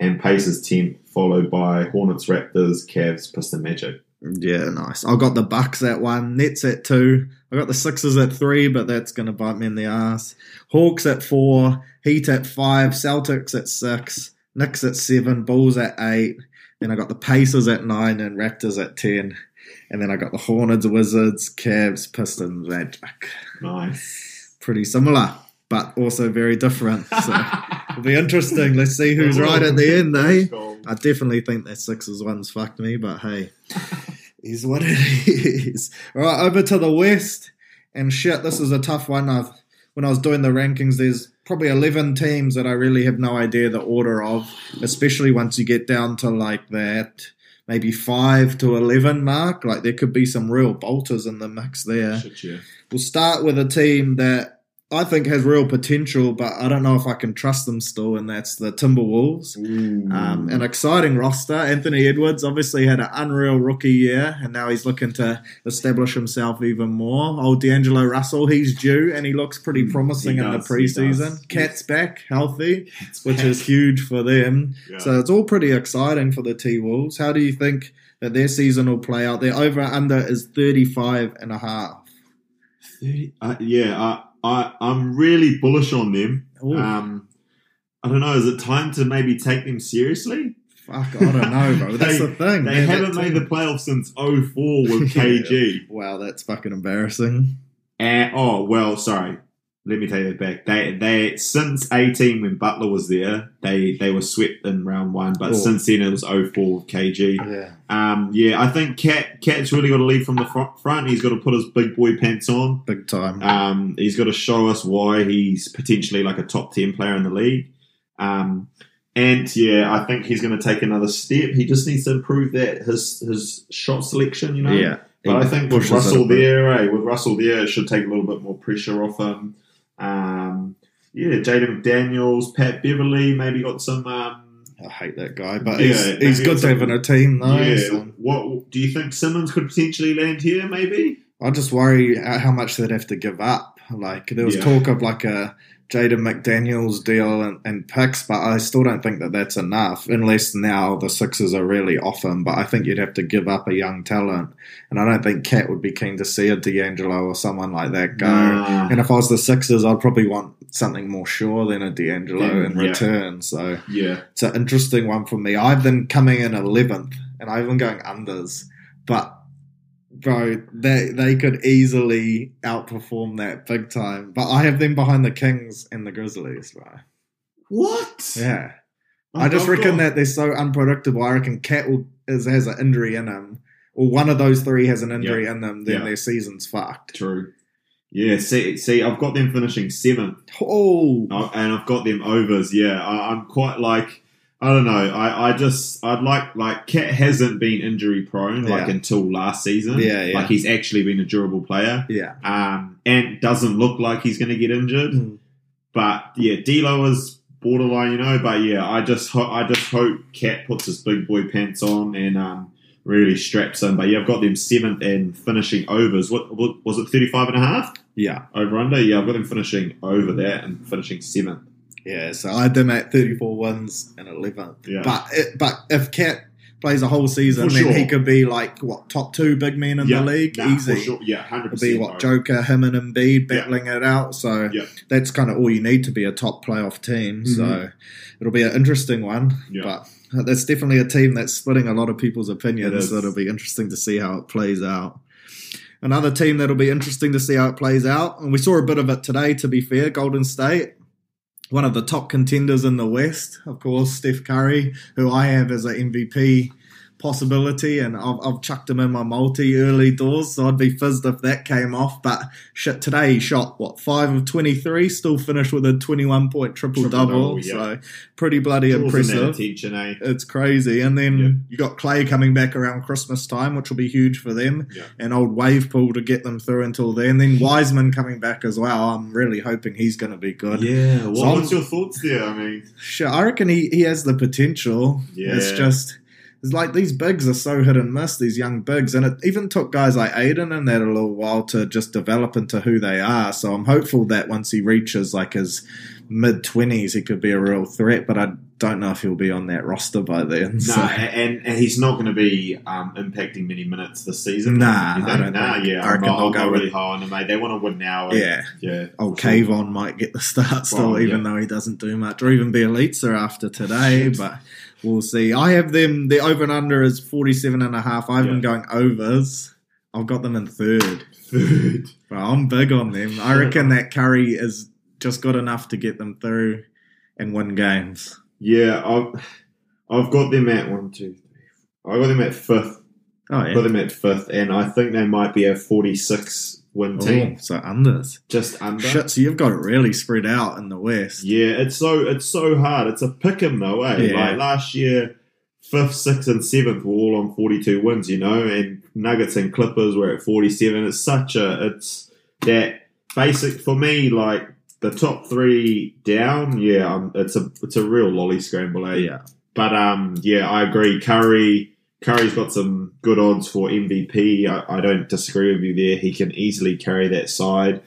and Pacers ten, followed by Hornets, Raptors, Cavs, Piston, Magic. Yeah, nice. I got the Bucks at one, Nets at two. I got the Sixers at three, but that's going to bite me in the ass. Hawks at four, Heat at five, Celtics at six, Knicks at seven, Bulls at eight. Then I got the Pacers at nine and Raptors at ten. And then I got the Hornets, Wizards, Cavs, Pistons, Magic. Nice. Pretty similar, but also very different. So it'll be interesting. Let's see who's right at the end, eh? I definitely think that Sixers one's fucked me, but hey, is what it is. All right, over to the West. And shit, this is a tough one. I've, when I was doing the rankings, there's probably 11 teams that I really have no idea the order of, especially once you get down to like that maybe 5 to 11 mark. Like there could be some real bolters in the mix there. Shit, yeah. We'll start with a team that I think has real potential, but I don't know if I can trust them still, and that's the Timberwolves. Um, an exciting roster. Anthony Edwards obviously had an unreal rookie year, and now he's looking to establish himself even more. Old D'Angelo Russell, he's due, and he looks pretty promising He in the does, he preseason. KAT's back, healthy, which is huge for them. Yeah. So it's all pretty exciting for the T Wolves. How do you think that their season will play out? Their over under is 35 and a half. Uh, yeah, I, I, I'm really bullish on them. Um, I don't know. Is it time to maybe take them seriously? Fuck, I don't know, bro. That's They- the thing. They man, haven't made team- the playoffs since 04 with KG. Wow, that's fucking embarrassing. And, oh, well, sorry. Let me take that back. They they since eighteen when Butler was there, they they were swept in round one, but Oh. since then it was 04 with KG. Yeah. Um, yeah, I think KAT KAT's really got to lead from the front. front. He's got to put his big boy pants on. Big time. Um, he's got to show us why he's potentially like a top ten player in the league. Um, and yeah, I think he's going to take another step. He just needs to improve that his his shot selection. You know, yeah. but I think with pushes it a Russell there, eh, with Russell there, it should take a little bit more pressure off him. Um, yeah, Jaden McDaniels, Pat Beverley, maybe got some. Um, I hate that guy, but Yeah, he's, he's good to have in a team, though. yeah, so. what do you think Simmons could potentially land here? Maybe. I just worry how how much they'd have to give up. Like there was Yeah. talk of like a Jaden McDaniels deal and, and picks, but I still don't think that that's enough unless now the Sixers are really off him. But I think you'd have to give up a young talent, and I don't think KAT would be keen to see a D'Angelo or someone like that go. Nah. And if I was the Sixers, I'd probably want something more sure than a D'Angelo Yeah, in yeah. return. So Yeah, it's an interesting one for me. I've been coming in eleventh, and I've been going unders, but bro, they they could easily outperform that big time. But I have them behind the Kings and the Grizzlies, bro. what? Yeah, I just reckon that they're so unpredictable. I reckon KAT will, is, has an injury in him, or one of those three has an injury in them. Then Yeah. their season's fucked. True. Yeah, see, see, I've got them finishing seventh, Oh, uh, and I've got them overs. Yeah, I, I'm quite like, I don't know. I, I just, I'd like, like, KAT hasn't been injury prone like Yeah. until last season. Yeah, yeah. Like he's actually been a durable player, yeah. um, and doesn't look like he's going to get injured. Mm. But yeah, D'Lo is borderline, you know. But yeah, I just, ho- I just hope KAT puts his big boy pants on and um, really straps in. But yeah, I've got them seventh and finishing overs. What, what was it, 35 and a half? Yeah, Over under, yeah, I've got them finishing over that and finishing seventh. Yeah. So I had them at thirty-four wins and 11. Yeah. But it, but if KAT plays a whole season, For then sure. he could be like what top two big men in yeah, the league, nah, easy. Sure. Yeah, hundred It'll be percent. what Joker, him, and Embiid battling it out. So Yeah. that's kind of all you need to be a top playoff team. So it'll be an interesting one. Mm-hmm. Yeah. But that's definitely a team that's splitting a lot of people's opinions. So it'll be interesting to see how it plays out. Another team that'll be interesting to see how it plays out, and we saw a bit of it today. To be fair, Golden State, one of the top contenders in the West, of course, Steph Curry, who I have as an MVP possibility, and I've, I've chucked him in my multi early doors, so I'd be fizzed if that came off. But shit, today he shot what five of twenty three, still finished with a twenty one point triple double, yeah. so pretty bloody impressive. Attention, eh? It's crazy. And then Yeah. you got Clay coming back around Christmas time, which will be huge for them. Yeah. And old Wave Pool to get them through until then. Then Wiseman coming back as well. I'm really hoping he's going to be good. Yeah. What, So I'm- what's your thoughts there? I mean, Sure, I reckon he, he has the potential. Yeah. It's just. It's like these bigs are so hit and miss, these young bigs. And it even took guys like Ayton and that a little while to just develop into who they are. So I'm hopeful that once he reaches like his mid 20s, he could be a real threat. But I don't know if he'll be on that roster by then. no, so. and, and he's not going to be um, impacting many minutes this season. Nah, I don't nah, think. yeah, I reckon they'll I'm go not with- really high on them, mate. They want to win now. and- Yeah. yeah. Old sure. Kevon might get the start still, Well, even yeah. though he doesn't do much, or even Bjelica after today. But we'll see. I have them. The over and under is 47 and a half. I have them going overs. I've got them in third. Third. But I'm big on them. I reckon that Curry is just good enough to get them through and win games. Yeah, I've, I've got them at one, two, three. I got them at fifth. Oh I've got them at fifth, and I think they might be a 46 win team. Oh, so unders. Just under. Shit, so you've got it really spread out in the West. Yeah, it's so it's so hard. It's a pick 'em though, eh? Yeah. Like last year, fifth, sixth, and seventh were all on forty-two wins, you know, and Nuggets and Clippers were at forty-seven. It's such a it's that basic for me. Like the top three down, yeah, um, it's a it's a real lolly scramble, eh? Yeah. But um, yeah, I agree. Curry, Curry's got some good odds for MVP. I, I don't disagree with you there. He can easily carry that side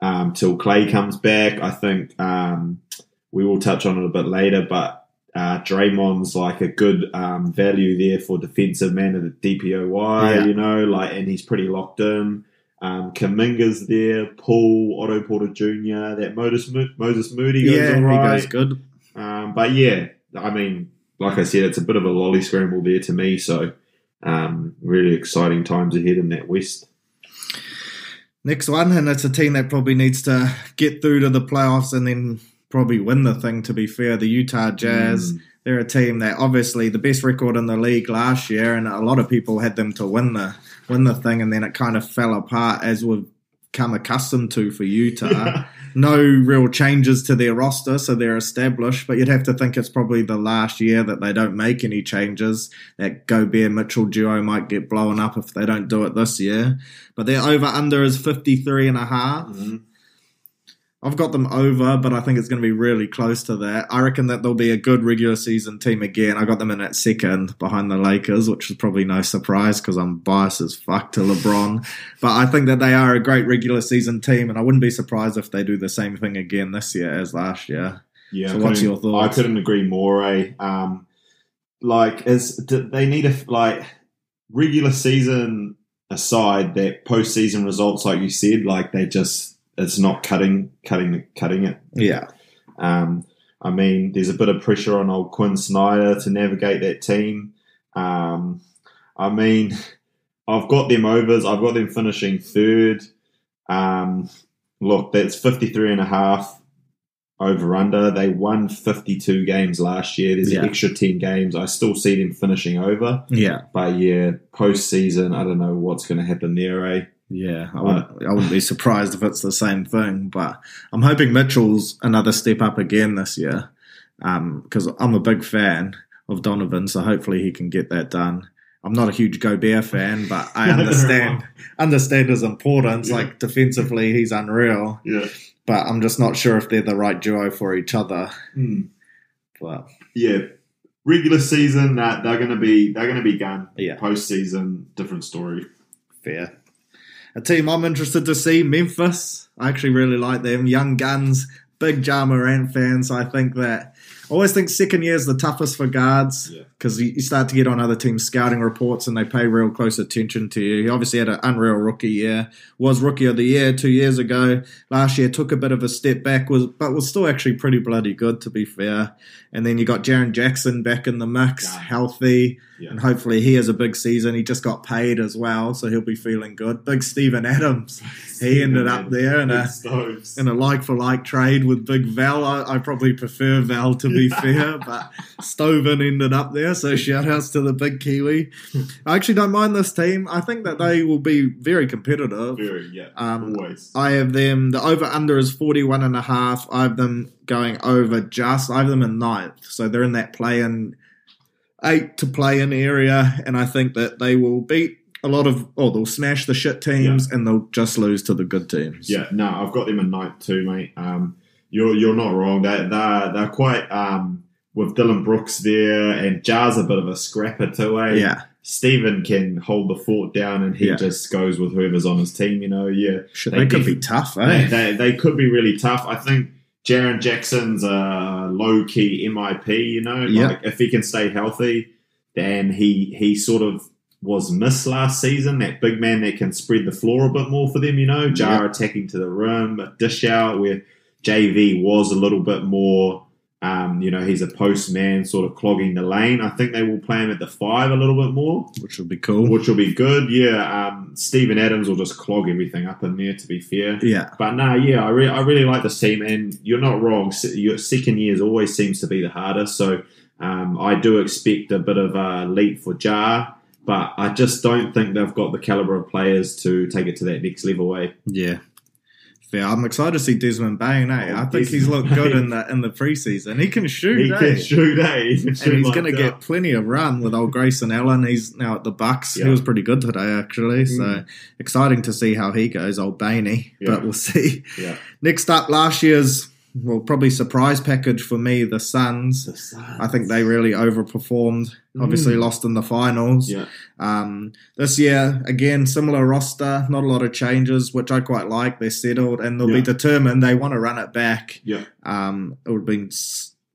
um, till Clay comes back. I think um, we will touch on it a bit later, but uh, Draymond's like a good um, value there for defensive man of the DPOY. Yeah. You know, like, and he's pretty locked in. Um, Kuminga's there, Paul, Otto Porter Jr., that Moses, Moses Moody goes Yeah, all right. he goes good. Um, but yeah, I mean, like I said, it's a bit of a lolly scramble there to me. So, um, really exciting times ahead in that West. Next one, and it's a team that probably needs to get through to the playoffs and then probably win the thing. To be fair, the Utah Jazz. They're a team that obviously the best record in the league last year, and a lot of people had them to win the win the thing, and then it kind of fell apart as we've come accustomed to for Utah. no real changes to their roster, so they're established. But you'd have to think it's probably the last year that they don't make any changes. That Gobert Mitchell duo might get blown up if they don't do it this year. But their over under is 53 and a half. Mm-hmm. I've got them over, but I think it's going to be really close to that. I reckon that they'll be a good regular season team again. I got them in at second behind the Lakers, which is probably no surprise because I'm biased as fuck to LeBron. But I think that they are a great regular season team, and I wouldn't be surprised if they do the same thing again this year as last year. Yeah. So what's your thoughts? I couldn't agree more. Eh? Um, like, is they need a like regular season aside, that postseason results, like you said, like they just it's not cutting, cutting, cutting it. Yeah. Um, I mean, there's a bit of pressure on old Quin Snyder to navigate that team. Um, I mean, I've got them overs. I've got them finishing third. Um, look, that's 53 and a half over under. They won 52 games last year. There's Yeah. an extra 10 games. I still see them finishing over. Yeah. But yeah, postseason, I don't know what's going to happen there, eh? Yeah, I wouldn't, I wouldn't be surprised if it's the same thing, but I'm hoping Mitchell's another step up again this year um, because I'm a big fan of Donovan, so hopefully he can get that done. I'm not a huge Gobert fan, but I understand understand his importance. Yeah. Like defensively, he's unreal, Yeah. but I'm just not sure if they're the right duo for each other. Hmm. But yeah, regular season that they're gonna be they're gonna be gone. Yeah. Postseason, different story. fair. A team I'm interested to see, Memphis. I actually really like them. Young guns, big Ja Morant fan, so I think that I always think second year is the toughest for guards Yeah. Because you start to get on other teams' scouting reports and they pay real close attention to you. He obviously had an unreal rookie year, was rookie of the year two years ago. Last year took a bit of a step back, was but was still actually pretty bloody good to be fair. And then you got Jaren Jackson back in the mix, Yeah. healthy, Yeah. and hopefully he has a big season. He just got paid as well, so he'll be feeling good. Big Steven Adams, he ended up there in a Stoves. in a like for like trade with Big Val. I, I probably prefer Val to be fair, but Stoven ended up there. So shout outs to the big Kiwi. I actually don't mind this team. I think that they will be very competitive. Very, yeah. Um, always. I have them, the over under is 41 and a half. I have them going over just, I have them in ninth. So they're in that play in eight to play in area. And I think that they will beat a lot of, oh they'll smash the shit teams and they'll just lose to the good teams. Yeah, no, I've got them in ninth too, mate. Um, you're you're not wrong. They they're they're quite um with Dillon Brooks there and Ja's a bit of a scrapper too, eh? Yeah. Steven can hold the fort down and he Yeah. just goes with whoever's on his team, you know, yeah. Shit, They they, could def- be tough, They, eh? they, they could be really tough. I think Jaren Jackson's a low key MIP, you know, Yeah. like if he can stay healthy, then he he sort of was missed last season. That big man that can spread the floor a bit more for them, you know, Ja attacking to the rim, a dish out where JV was a little bit more. Um, you know, he's a post man, sort of clogging the lane. I think they will play him at the five a little bit more Which will be cool. which will be good. Yeah, um, Steven Adams will just clog everything up in there. To be fair, Yeah. but nah, yeah, I, re- I really like this team, and you're not wrong. Your second years always seems to be the hardest, so um, I do expect a bit of a leap for Ja, but I just don't think they've got the caliber of players to take it to that next level. Eh? Yeah. Fair. I'm excited to see Desmond Bane, eh? Oh, I think he's looked good Bain. in the in the preseason. He can shoot, He eh? can shoot, eh? He can shoot and he's like going to get plenty of run with old Grayson Allen. He's now at the Bucks. Yeah. He was pretty good today, actually. So Mm. exciting to see how he goes, old Bainey. Yeah. But we'll see. Yeah. Next up, last year's well, probably surprise package for me, the Suns. I think they really overperformed. Obviously, Mm. lost in the finals. Yeah. Um, this year, again, similar roster, not a lot of changes, which I quite like. They're settled and they'll Yeah. be determined. They want to run it back. Yeah. Um, it would have been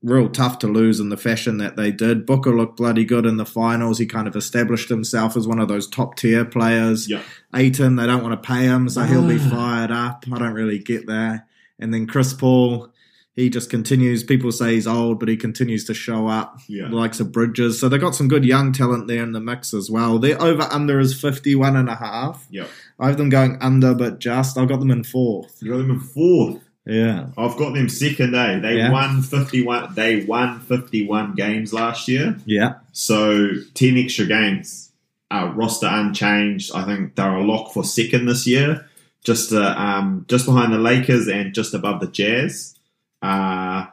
real tough to lose in the fashion that they did. Booker looked bloody good in the finals. He kind of established himself as one of those top tier players. Yeah. Ayton, they don't want to pay him, so he'll be Ah. fired up. I don't really get that. And then Chris Paul, he just continues. People say he's old, but he continues to show up. Yeah. Likes of Bridges. So they got some good young talent there in the mix as well. Their over under is 51 and a half. Yep. I have them going under, but just. I've got them in fourth. You got them in fourth. Yeah. I've got them second. Eh? They Yeah. won fifty-one. They won fifty-one games last year. Yeah. So ten extra games. Uh, roster unchanged. I think they're a lock for second this year. Just uh, um, just behind the Lakers and just above the Jazz. Uh,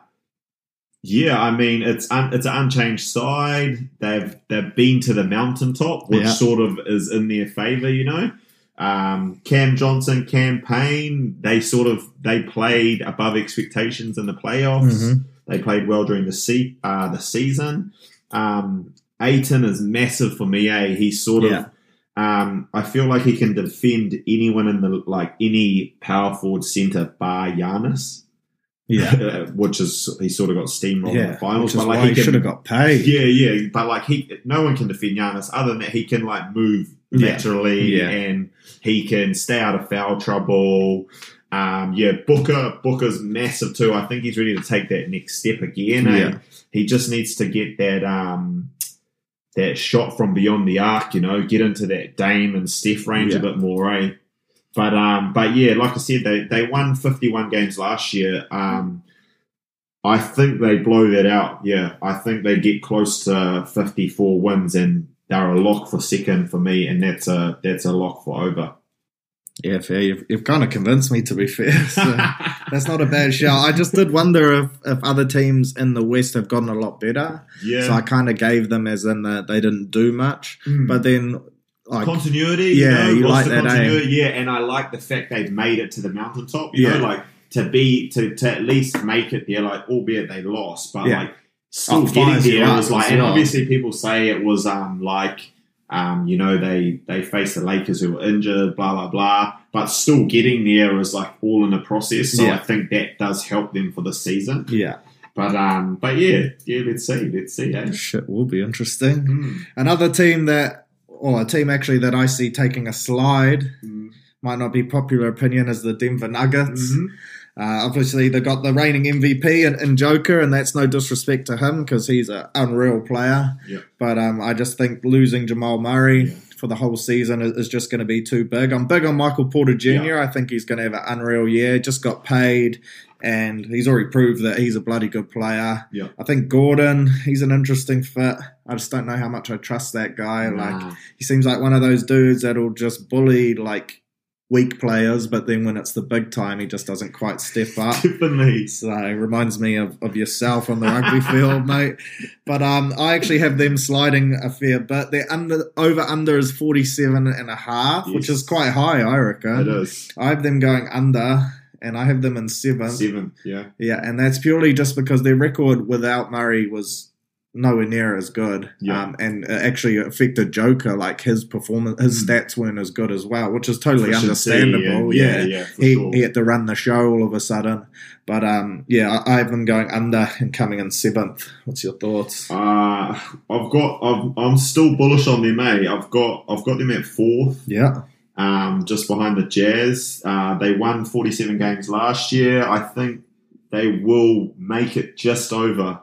yeah, I mean it's un- it's an unchanged side. They've they've been to the mountaintop, which Yeah. sort of is in their favor, you know. Um, Cam Johnson, campaign, they sort of they played above expectations in the playoffs. Mhm. They played well during the se- uh, the season. Um, Ayton is massive for me. Eh? He's sort of. Um, I feel like he can defend anyone in the like any power forward center bar Giannis. Yeah. uh, which is he sort of got steamrolled in the finals. But like he he should have got paid. yeah, yeah. But like he, no one can defend Giannis other than that he can like move Yeah. laterally Yeah. and he can stay out of foul trouble. Um, yeah, Booker, Booker's massive too. I think he's ready to take that next step again. eh? Yeah. He just needs to get that um that shot from beyond the arc, you know, get into that Dame and Steph range a bit more, eh? But um, but yeah, like I said, they they won fifty one games last year. Um, I think they blow that out. Yeah, I think they get close to fifty four wins, and they're a lock for second for me, and that's a that's a lock for over. Yeah, fair. You've, you've kind of convinced me, to be fair. So that's not a bad shout. I just did wonder if, if other teams in the West have gotten a lot better. Yeah, So I kind of gave them as in that they didn't do much. Mm. But then, like, continuity. Yeah, you, you like that, eh? Yeah, and I like the fact they've made it to the mountaintop. You Yeah. know, like to be to, to at least make it there. Like, albeit they lost, but Yeah. like still Oh, getting there was like. And well. obviously, people say it was um like. Um, you know, they they faced the Lakers who were injured, blah blah blah. But still getting there was like all in the process. So Yeah. I think that does help them for the season. yeah, But um, but yeah, yeah. Let's see, let's see. Eh? shit will be interesting. Mm. Another team that, or a team actually that I see taking a slide, Mm. might not be popular opinion, is the Denver Nuggets. Mhm. Uh, obviously, they got the reigning MVP and, in Joker, and that's no disrespect to him because he's an unreal player. Yeah. But um, I just think losing Jamal Murray for the whole season is, is just going to be too big. I'm big on Michael Porter Jr. Yeah. I think he's going to have an unreal year. Just got paid, and he's already proved that he's a bloody good player. Yeah. I think Gordon, he's an interesting fit. I just don't know how much I trust that guy. Like he seems like one of those dudes that'll just bully like weak players, but then when it's the big time, he just doesn't quite step up. Definitely. So it reminds me of, of yourself on the rugby field, mate. But um, I actually have them sliding a fair bit. Their under over under is 47 and a half, which is quite high, I reckon. It is. I have them going under, and I have them in seventh. Seventh, yeah. Yeah, and that's purely just because their record without Murray was nowhere near as good. Yeah. Um, and it actually affected Joker, like his performance, his stats weren't as good as well, which is totally Efficiency understandable. and- yeah, yeah, yeah, he, sure. he had to run the show all of a sudden. But um, yeah, I, I have them going under and coming in seventh. What's your thoughts? Uh, I've got. I've, I'm still bullish on them. Eh? I've got. I've got them at fourth, Yeah, um, just behind the Jazz. Uh, they won 47 games last year. I think they will make it just over.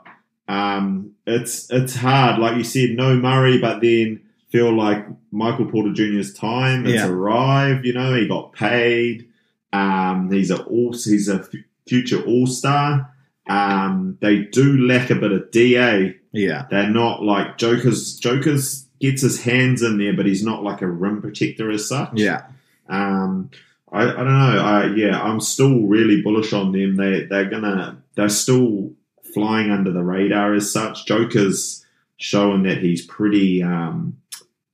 Um, it's it's hard, like you said, no Murray, but then feel like Michael Porter Jr.'s time it's Yeah. arrived. You know, he got paid. Um, he's a all he's a f- future All Star. Um, they do lack a bit of DA. yeah, They're not like Joker's. Joker's gets his hands in there, but he's not like a rim protector as such. yeah, Um, I, I don't know. I, yeah, I'm still really bullish on them. They they're gonna they're still flying under the radar as such. Joker's showing that he's pretty um,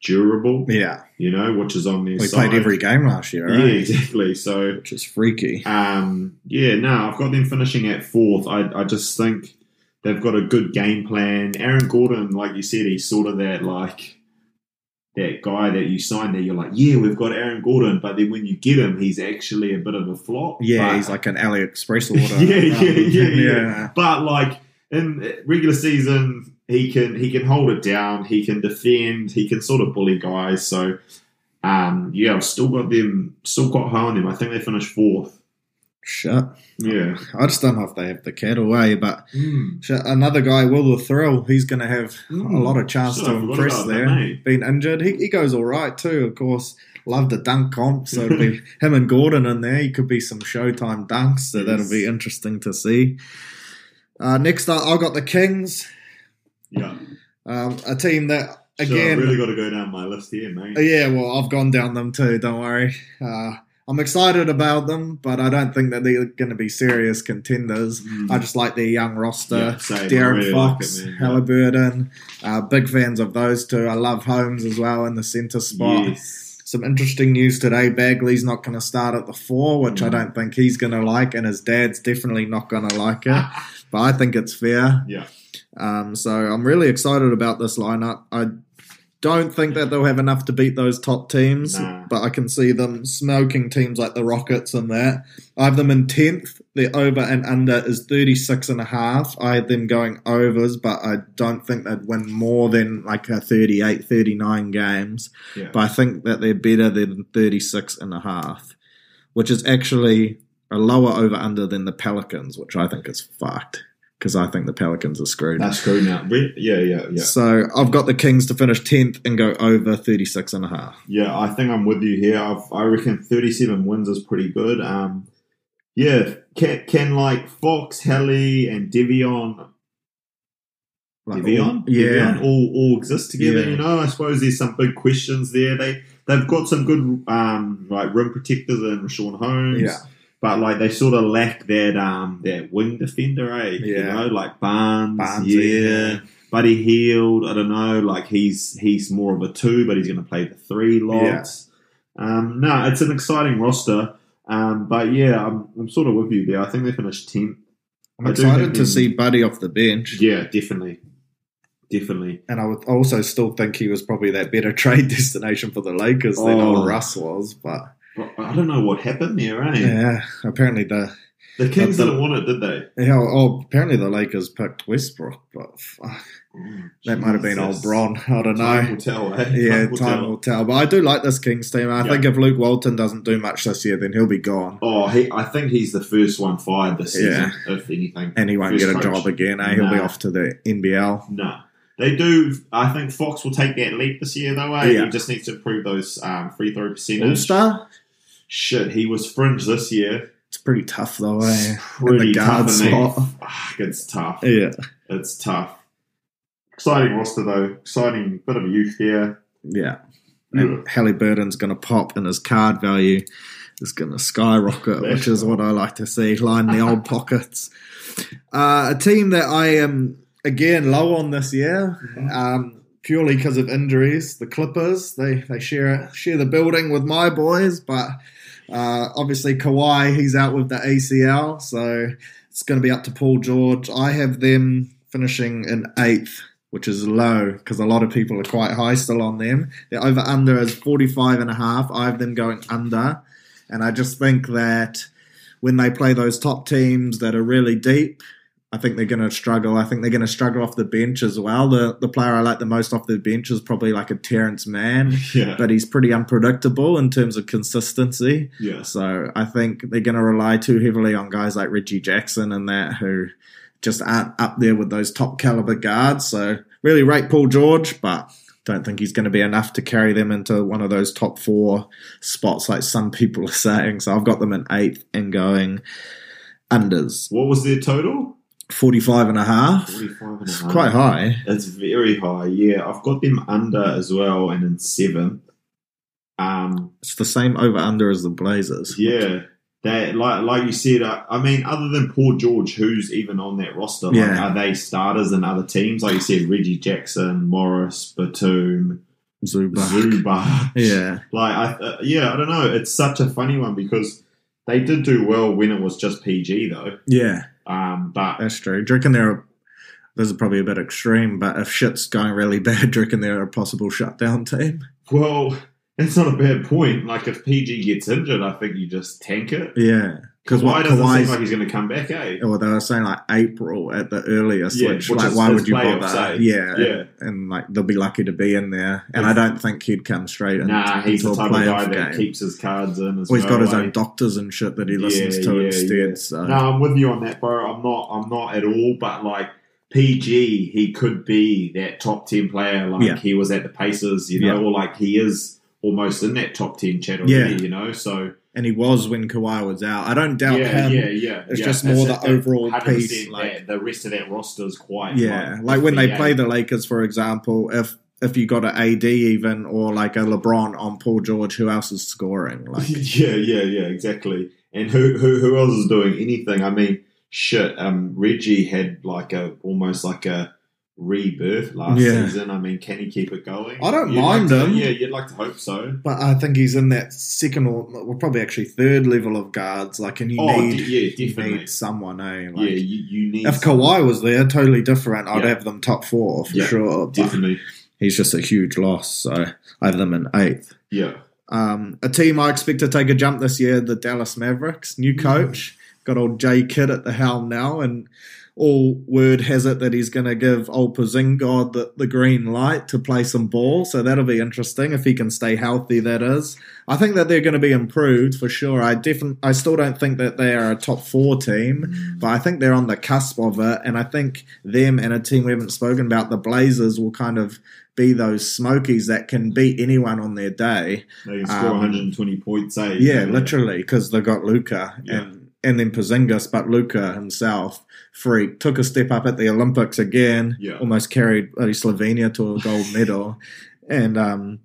durable. yeah. You know, which is on their side. We side. played every game last year, right? Yeah, exactly. So Which is freaky. um, yeah, no, I've got them finishing at fourth. I, I just think they've got a good game plan. Aaron Gordon, like you said, he's sort of that like that guy that you sign there. You're like, yeah, we've got Aaron Gordon, but then when you get him, he's actually a bit of a flop. Yeah, But- he's like an AliExpress order. yeah, yeah, Um, yeah, yeah, But like in regular season, he can he can hold it down. He can defend. He can sort of bully guys. So um, yeah, I've still got them. Still got high on them. I think they finished fourth. Shit. Yeah. I just don't know if they have the cattle away, but Mm. shit, another guy, Will the Thrill, he's going to have Mm. a lot of chance Shit, to impress that, there. mate. Been injured. He, he goes all right too, of course. Love the dunk comp, so it'll be him and Gordon in there. He could be some Showtime dunks, so Yes. that'll be interesting to see. Uh, next up, I've got the Kings, Yeah. um, a team that So again. I've really got to go down my list here, mate. Yeah, well, I've gone down them too. Don't worry. Uh, I'm excited about them, but I don't think that they're going to be serious contenders. Mm. I just like their young roster. Yeah, same. De'Aaron really like Fox, it, man. Halliburton. Uh, big fans of those two. I love Holmes as well in the centre spot. Yes. Some interesting news today. Bagley's not going to start at the four, which I Mm. don't think he's going to like, and his dad's definitely not going to like it. but I think it's fair. Yeah. Um, so I'm really excited about this lineup. I don't think that hmm. they'll have enough to beat those top teams, Nah. but I can see them smoking teams like the Rockets and that. I have them in 10th. Their over and under is 36 and a half. I had them going overs, but I don't think they'd win more than like a 38, 39 games. Yeah. But I think that they're better than 36 and a half, which is actually a lower over under than the Pelicans, which I think is fucked because I think the Pelicans are screwed. That's screwed now. Re- Yeah, yeah, yeah. So I've got the Kings to finish 10th and go over 36 and a half. Yeah, I think I'm with you here. I've, I reckon 37 wins is pretty good. Um, yeah, can, can like Fox, Helly, and Davion, Like, Davion, yeah. Davion all all exist together. Yeah. You know, I suppose there's some big questions there. They they've got some good um like rim protectors and Richaun Holmes. Yeah. But like they sort of lack that um that wing defender, eh? You know, like Barnes, Barnes, yeah. yeah. Buddy Hield, I don't know, like he's he's more of a two, but he's going to play the three lots. Um, no, it's an exciting roster. Um, but yeah, I'm, I'm sort of with you there. I think they finished tenth. I'm I excited to see Buddy off the bench. Yeah, definitely, definitely. And I would also still think he was probably that better trade destination for the Lakers than Oh. old Russ was. But I don't know what happened there, eh? yeah, apparently the The Kings the- didn't want it, did they? yeah, oh, apparently the Lakers picked Westbrook, but fuck, Oh, that might have been old Bron. I don't Time know. will tell, eh? Yeah, will time tell. will tell. But I do like this Kings team. I Yeah. think if Luke Walton doesn't do much this year, then he'll be gone. Oh, he, I think he's the first one fired this season, if anything. And he won't First get a coach. job again, eh? He'll be off to the NBL. No. They do. I think Fox will take that leap this year, though. Eh? Yeah. He just needs to improve those um, free throw percentage. All star? Shit, he was fringe this year. It's pretty tough though, eh? It's pretty tough. isn't he? slot. Fuck, it's tough. Yeah. It's tough. Exciting roster though. Exciting bit of youth there. Yeah. And Halliburton's going to pop and his card value is going to skyrocket, That's which is what I like to see. Line the old pockets. Uh, a team that I am, again, low on this year, um, purely because of injuries. The Clippers, they, they share, share the building with my boys, but uh, obviously Kawhi, he's out with the ACL, so it's going to be up to Paul George. I have them finishing in eighth, which is low because a lot of people are quite high still on them. Their over under is 45 and a half. I have them going under. And I just think that when they play those top teams that are really deep, I think they're going to struggle. I think they're going to struggle off the bench as well. The the player I like the most off the bench is probably like a Terance Mann, Yeah. but he's pretty unpredictable in terms of consistency. yeah. So I think they're going to rely too heavily on guys like Reggie Jackson and that who just aren't up there with those top caliber guards. So really rate Paul George, but don't think he's going to be enough to carry them into one of those top four spots like some people are saying. So I've got them in eighth and going unders. What was their total? 45 and a half. 45 and a half. quite high. It's very high. Yeah, I've got them under as well and in seventh. Um, It's the same over under as the Blazers. yeah. That like like you said, uh, I mean, other than Paul George, who's even on that roster? Like, Yeah. are they starters in other teams? Like you said, Reggie Jackson, Morris, Batum, Zubac. Zubac. Yeah. Like, I, uh, yeah, I don't know. It's such a funny one because they did do well when it was just PG, though. Yeah. Um, but That's true. Do you reckon they're this is probably a bit extreme, but if shit's going really bad, do you reckon they're a possible shutdown team? well, it's not a bad point. Like, if PG gets injured, I think you just tank it. Yeah. Because Why doesn't seem like he's going to come back? Eh? or they were saying like April at the earliest, Yeah, which, which like is why would you bother? eh? Yeah, Yeah. And, and, like they'll be lucky to be in there, and Yeah. I don't think he'd come straight in Nah, he's the a type of guy playoff that keeps his cards in. As Or he's got his own eh? doctors and shit that he listens Yeah, to instead. So No, I'm with you on that, bro. I'm not. I'm not at all. But like PG, he could be that top ten player. Like he was at the Pacers, you know, or like he is almost in that top ten chat already. Yeah. You know, so and he was when Kawhi was out. I don't doubt yeah, him. yeah, yeah. It's yeah. just more the overall piece, like- that the rest of that roster's quite. Yeah, like when they play the Lakers, for example, if if you got an AD even or like a LeBron on Paul George, who else is scoring? Like, yeah, yeah, yeah, exactly. And who who who else is doing anything? I mean, shit. Um, Reggie had like a almost like a rebirth last Yeah. season. I mean, can he keep it going? I don't You'd mind like to- him. Yeah, you'd like to hope so. but I think he's in that second or well, probably actually third level of guards. Like, and you Oh, need d- yeah, definitely. need someone, eh? Like, yeah, you, you need if some- Kawhi was there, totally different. I'd Yeah. have them top four for Yeah, sure. Definitely. he's just a huge loss, so I have them in eighth. Yeah, Um, a team I expect to take a jump this year, the Dallas Mavericks. New coach, got old Jay Kidd at the helm now, and all word has it that he's going to give old Pozingod the, the green light to play some ball. So that'll be interesting if he can stay healthy. That is, I think that they're going to be improved for sure. I definitely, I still don't think that they are a top four team, but I think they're on the cusp of it. And I think them and a team we haven't spoken about, the Blazers, will kind of be those smokies that can beat anyone on their day. they can score Um, 120 points. Eh? Yeah, literally, because they got Luka Yeah. and and then Porzingis, but Luka himself, freak, took a step up at the Olympics again. Yeah. almost carried Slovenia to a gold medal, and um,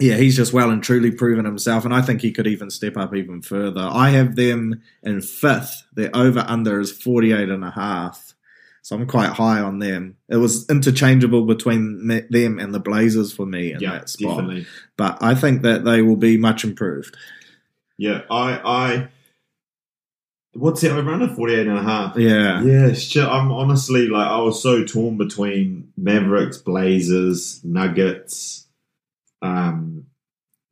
yeah, he's just well and truly proven himself, and I think he could even step up even further. I have them in fifth. Their over under is 48 and a half. So I'm quite high on them. It was interchangeable between them and the Blazers for me in yeah, that spot. definitely. But I think that they will be much improved. Yeah, I, I. What's it over under 48 and a half? Yeah. Yeah, shit. I'm honestly like I was so torn between Mavericks, Blazers, Nuggets. Um,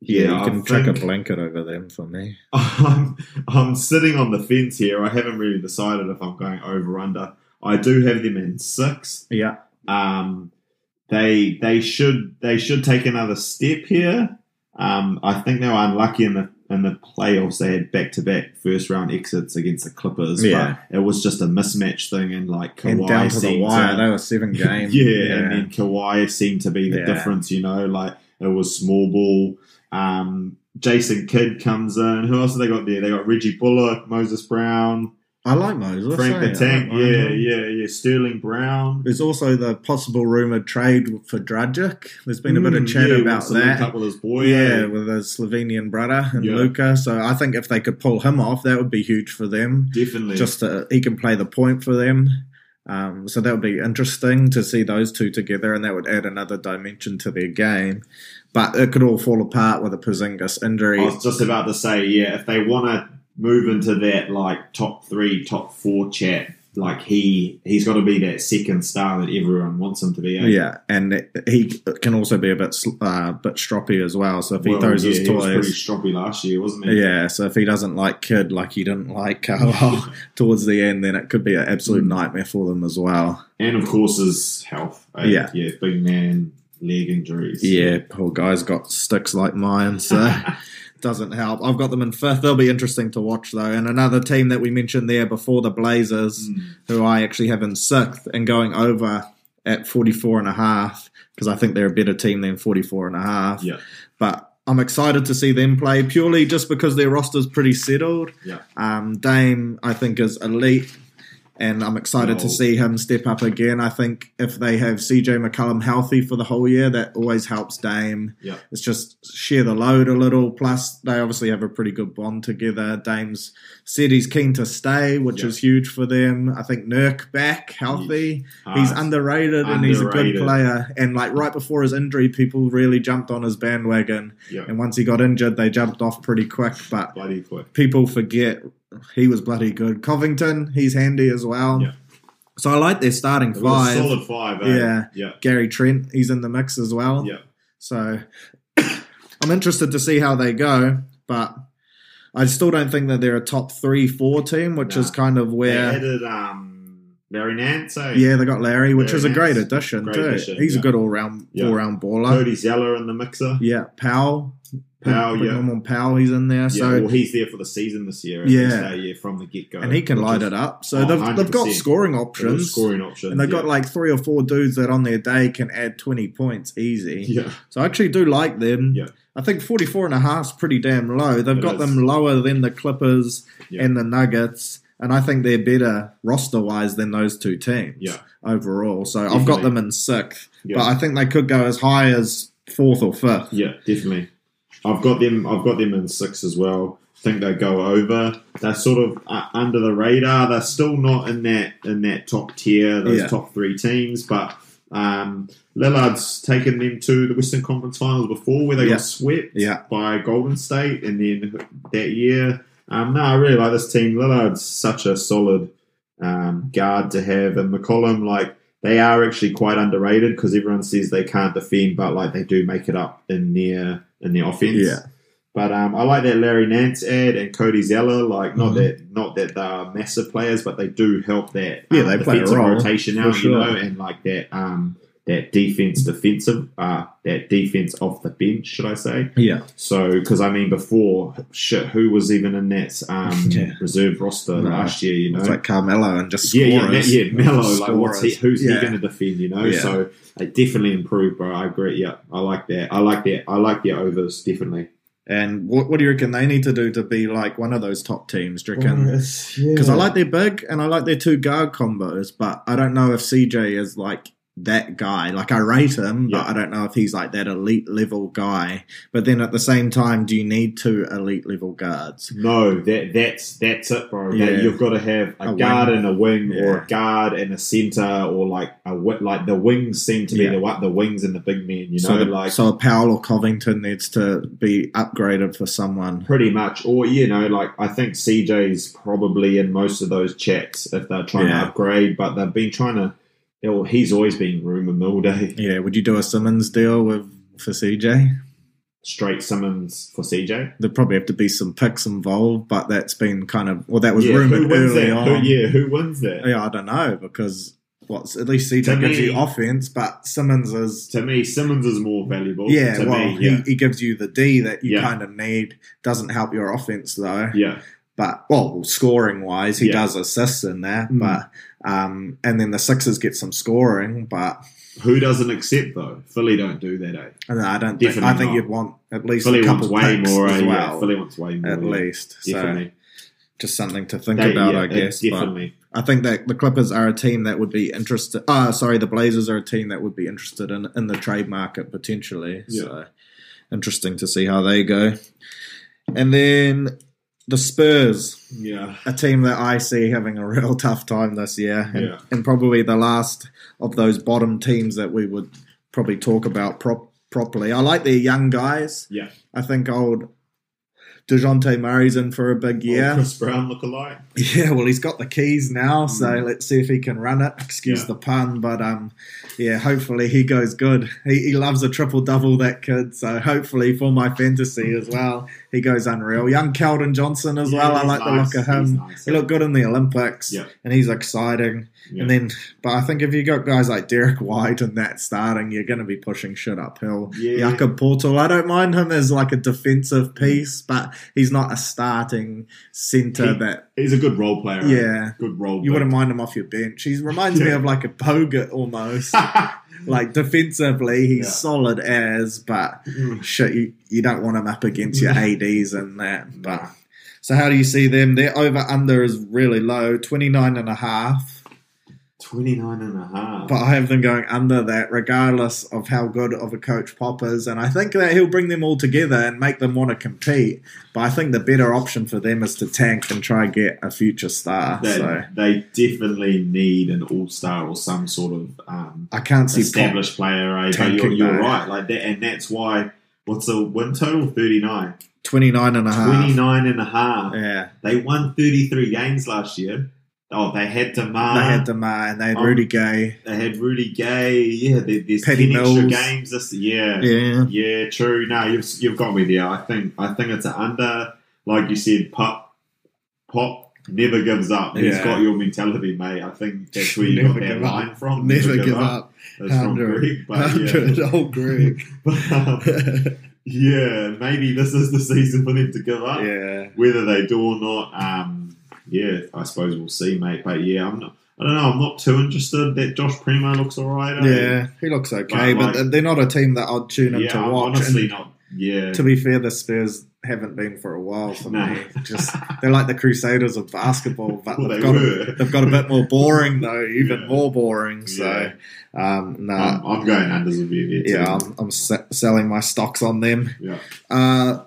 Yeah, yeah, you can I chuck a blanket over them for me. I'm I'm sitting on the fence here. I haven't really decided if I'm going over under. I do have them in six. Yeah. Um, they they should they should take another step here. Um, I think they were unlucky in the in the playoffs. They had back to back first round exits against the Clippers. Yeah. but it was just a mismatch thing, and like And Kawhi down to the wire, to- they were seven games. yeah, and then Kawhi seemed to be the Yeah. difference. You know, like it was small ball. Um, Jason Kidd comes in. Who else have they got there? They got Reggie Bullock, Moses Brown, I like Moses. Frank the Tank. like Yeah, yeah, yeah. Sterling Brown. There's also the possible rumored trade for Dragic. There's been a bit of Mm, chat yeah, about wants to link that. up with his boy. yeah, with his Slovenian brother and Yeah. Luka. So I think if they could pull him off, that would be huge for them. definitely. Just to, he can play the point for them. Um, so that would be interesting to see those two together, and that would add another dimension to their game. But it could all fall apart with a Porzingis injury. I was just about to say, yeah, if they want to move into that like top three, top four chat, like he he's got to be that second star that everyone wants him to be. eh? Yeah, and he can also be a bit uh, bit stroppy as well. So if he Well, throws yeah, his he was pretty toys, stroppy last year, wasn't he? yeah. So if he doesn't like Kidd like he didn't like Carlisle towards the end, then it could be an absolute Mm. nightmare for them as well. and of course his health. eh? Yeah. yeah, big man, leg injuries. Yeah, poor guy's got sticks like mine, so doesn't help. I've got them in fifth. They'll be interesting to watch though. And another team that we mentioned there before the Blazers, Mm. who I actually have in sixth and going over at 44 and a half because I think they're a better team than 44 and a half. yeah, but I'm excited to see them play purely just because their roster's pretty settled. yeah. Um, Dame, I think, is elite, and I'm excited to see him step up again. I think if they have CJ McCollum healthy for the whole year, that always helps Dame. Yeah. It's just share the load a little. Plus, they obviously have a pretty good bond together. Dame's said he's keen to stay, which is huge for them. I think Nurk back healthy. He's Hard. underrated and he's a good player. And like right before his injury, people really jumped on his bandwagon. Yeah, And once he got injured, they jumped off pretty quick. But quick. people forget he was bloody good. Covington, he's handy as well. Yeah. So I like their starting It was a five. solid five. Eh? Yeah. yeah, Gary Trent, he's in the mix as well. yeah. So I'm interested to see how they go, but I still don't think that they're a top three, four team, which Nah. is kind of where. They added um, Larry Nance, eh? Yeah, they got Larry, which Larry is a great Nance. addition Great too. addition, He's a good all round Yeah. all round baller. Cody Zeller in the mixer. Yeah, Powell. Powell, yeah. on Powell, he's in there. Yeah, so well, he's there for the season this year. Yeah. yeah, from the get go, and he can light it up. So Oh, they've, they've got scoring options. Scoring options, and they've got like three or four dudes that on their day can add 20 points easy. yeah, So I actually do like them. Yeah. I think 44 and a half is pretty damn low. They've It got is. them lower than the Clippers Yeah. and the Nuggets. And I think they're better roster wise than those two teams Yeah. overall. So I've got them in sixth. Yeah. But I think they could go as high as fourth or fifth. yeah, definitely. I've got them. I've got them in six as well. I think they go over. They're sort of uh, under the radar. They're still not in that in that top tier, those Yeah. top three teams. But um, Lillard's taken them to the Western Conference Finals before, where they Yeah. got swept Yeah. by Golden State, and then that year. Um, no, I really like this team. Lillard's such a solid um, guard to have, and McCollum like. They are actually quite underrated because everyone says they can't defend, but like they do make it up in their in their offense. Yeah. But um, I like that Larry Nance ad and Cody Zeller. Like not Mhm. that not that they're massive players, but they do help that Yeah, um, they play a role, rotation out, sure. you know, and like that um, that defense defensive uh, that defense off the bench, should I say? Yeah. So because I mean before shit, who was even in that um, Yeah. reserve roster No. last year? You know, It's like Carmelo and just yeah, yeah, scorers. yeah, Mello. Like, what's he, who's Yeah. he going to defend? You know, Yeah. so they definitely improved, bro. I agree. Yeah, I like that. I like that. I like the overs definitely. And what, what do you reckon they need to do to be like one of those top teams? Do you reckon? Because Because I like their big and I like their two guard combos, but I don't know if CJ is like that guy. Like I rate him, but I don't know if he's like that elite level guy. But then at the same time, do you need two elite level guards? No, that that's that's it, bro. That you've got to have a, A guard wing. and a wing, or a guard and a center, or like a like the wings seem to be Yeah. the what the wings and the big men. You know, so, the- like so a Powell or Covington needs to be upgraded for someone. pretty much. Or you know, like I think CJ's probably in most of those chats if they're trying Yeah. to upgrade, but they've been trying to. Well, he's always been rumor mill day. Yeah, would you do a Simmons deal with for CJ? Straight Simmons for CJ. There'd probably have to be some picks involved, but that's been kind of well, that was yeah, rumored early that? on. Who, yeah, who wins that? Yeah, I don't know because what's at least CJ To gives me- you offense, but Simmons is To me, Simmons is more valuable. yeah. to well, me, yeah, He, he gives you the D that you Yeah. kind of need. Doesn't help your offense though. yeah, But well, scoring wise, he Yeah. does assist in that. Mm. But um, and then the Sixers get some scoring, but who doesn't accept though? Philly don't do that, eh? I, don't know, I don't. Think, I think not. you'd want at least Philly a couple wants way more. as eh? well. Yeah, Philly wants way more. at yeah. least, so definitely. just something to think They- about, yeah, I guess. uh, but- definitely. I think that the Clippers are a team that would be interested. Ah, sorry, the Blazers are a team that would be interested in in the trade market potentially. Yeah. So interesting to see how they go. And then the Spurs, Yeah, a team that I see having a real tough time this year, and, Yeah. and probably the last of those bottom teams that we would probably talk about prop- properly. I like their young guys. yeah. I think old Dejounte Murray's in for a big year. Oh, Chris Brown look alike. Yeah, well, he's got the keys now, so let's see if he can run it. Excuse Yeah. the pun, but um, yeah, hopefully he goes good. He, he loves a triple double, that kid. So hopefully for my fantasy as well, he goes unreal. Young Keldon Johnson as Yeah, well. I like the look of him. nice, He looked good in the Olympics, Yeah. and he's exciting. Yeah. And then, but I think if you got guys like Derrick White and that starting, you're going to be pushing shit uphill. Yeah. Jakob Poeltl, I don't mind him as like a defensive piece, but he's not a starting center He- that He's a good role player. Yeah. good role. you wouldn't mind him off your bench. He reminds me of like a Bogut almost. like defensively, he's Yeah. solid as, but Mm. shit, you, you don't want him up against your ADs and that. But so how do you see them? Their over under is really low, 29 and a half. 29 and a half. But I have them going under that, regardless of how good of a coach Pop is. And I think that he'll bring them all together and make them want to compete. But I think the better option for them is to tank and try and get a future star. they, so they definitely need an all star or some sort of um, I can't see Pop. established player. Eh? But you're, you're right, like that, and that's why. What's the win total? 39. 29 and a half. 29 and a half. Yeah. They won 33 games last year. Oh, they had DeMar. They had DeMar and they had Um, Rudy Gay. They had Rudy Gay. Yeah, there, there's 10 extra Mills. games this year. Yeah. Yeah, true. No, you've you've got me there. I think I think it's an under. like you said, Pop, Pop never gives up. He's got your mentality, mate. I think that's where you Never got that give up. line from. Never give up. That's from Hundred. Greg, but yeah. Old Greg. But, um, yeah, maybe this is the season for them to give up. yeah. Whether they do or not, um, yeah, I suppose we'll see, mate. But yeah, I'm not. I don't know. I'm not too interested. That Josh Primo looks alright. eh? Yeah, he looks okay, But, but, they're not a team that I'd tune in yeah. to watch. honestly And not. Yeah, to be fair, the Spurs haven't been for a while for No. me. Just they're like the Crusaders of basketball, but Well, they've, they got a, they've got a bit more boring though, even Yeah. more boring. So, Yeah. um, nah, I'm, I'm going unders with you. yeah. I'm, I'm se- selling my stocks on them. yeah. Uh,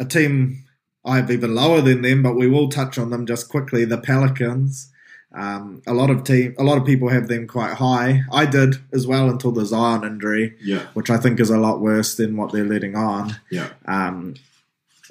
a team I have even lower than them, but we will touch on them just quickly. The Pelicans. Um, a lot of team, a lot of people have them quite high. I did as well until the Zion injury, Yeah, which I think is a lot worse than what they're letting on. yeah, Um,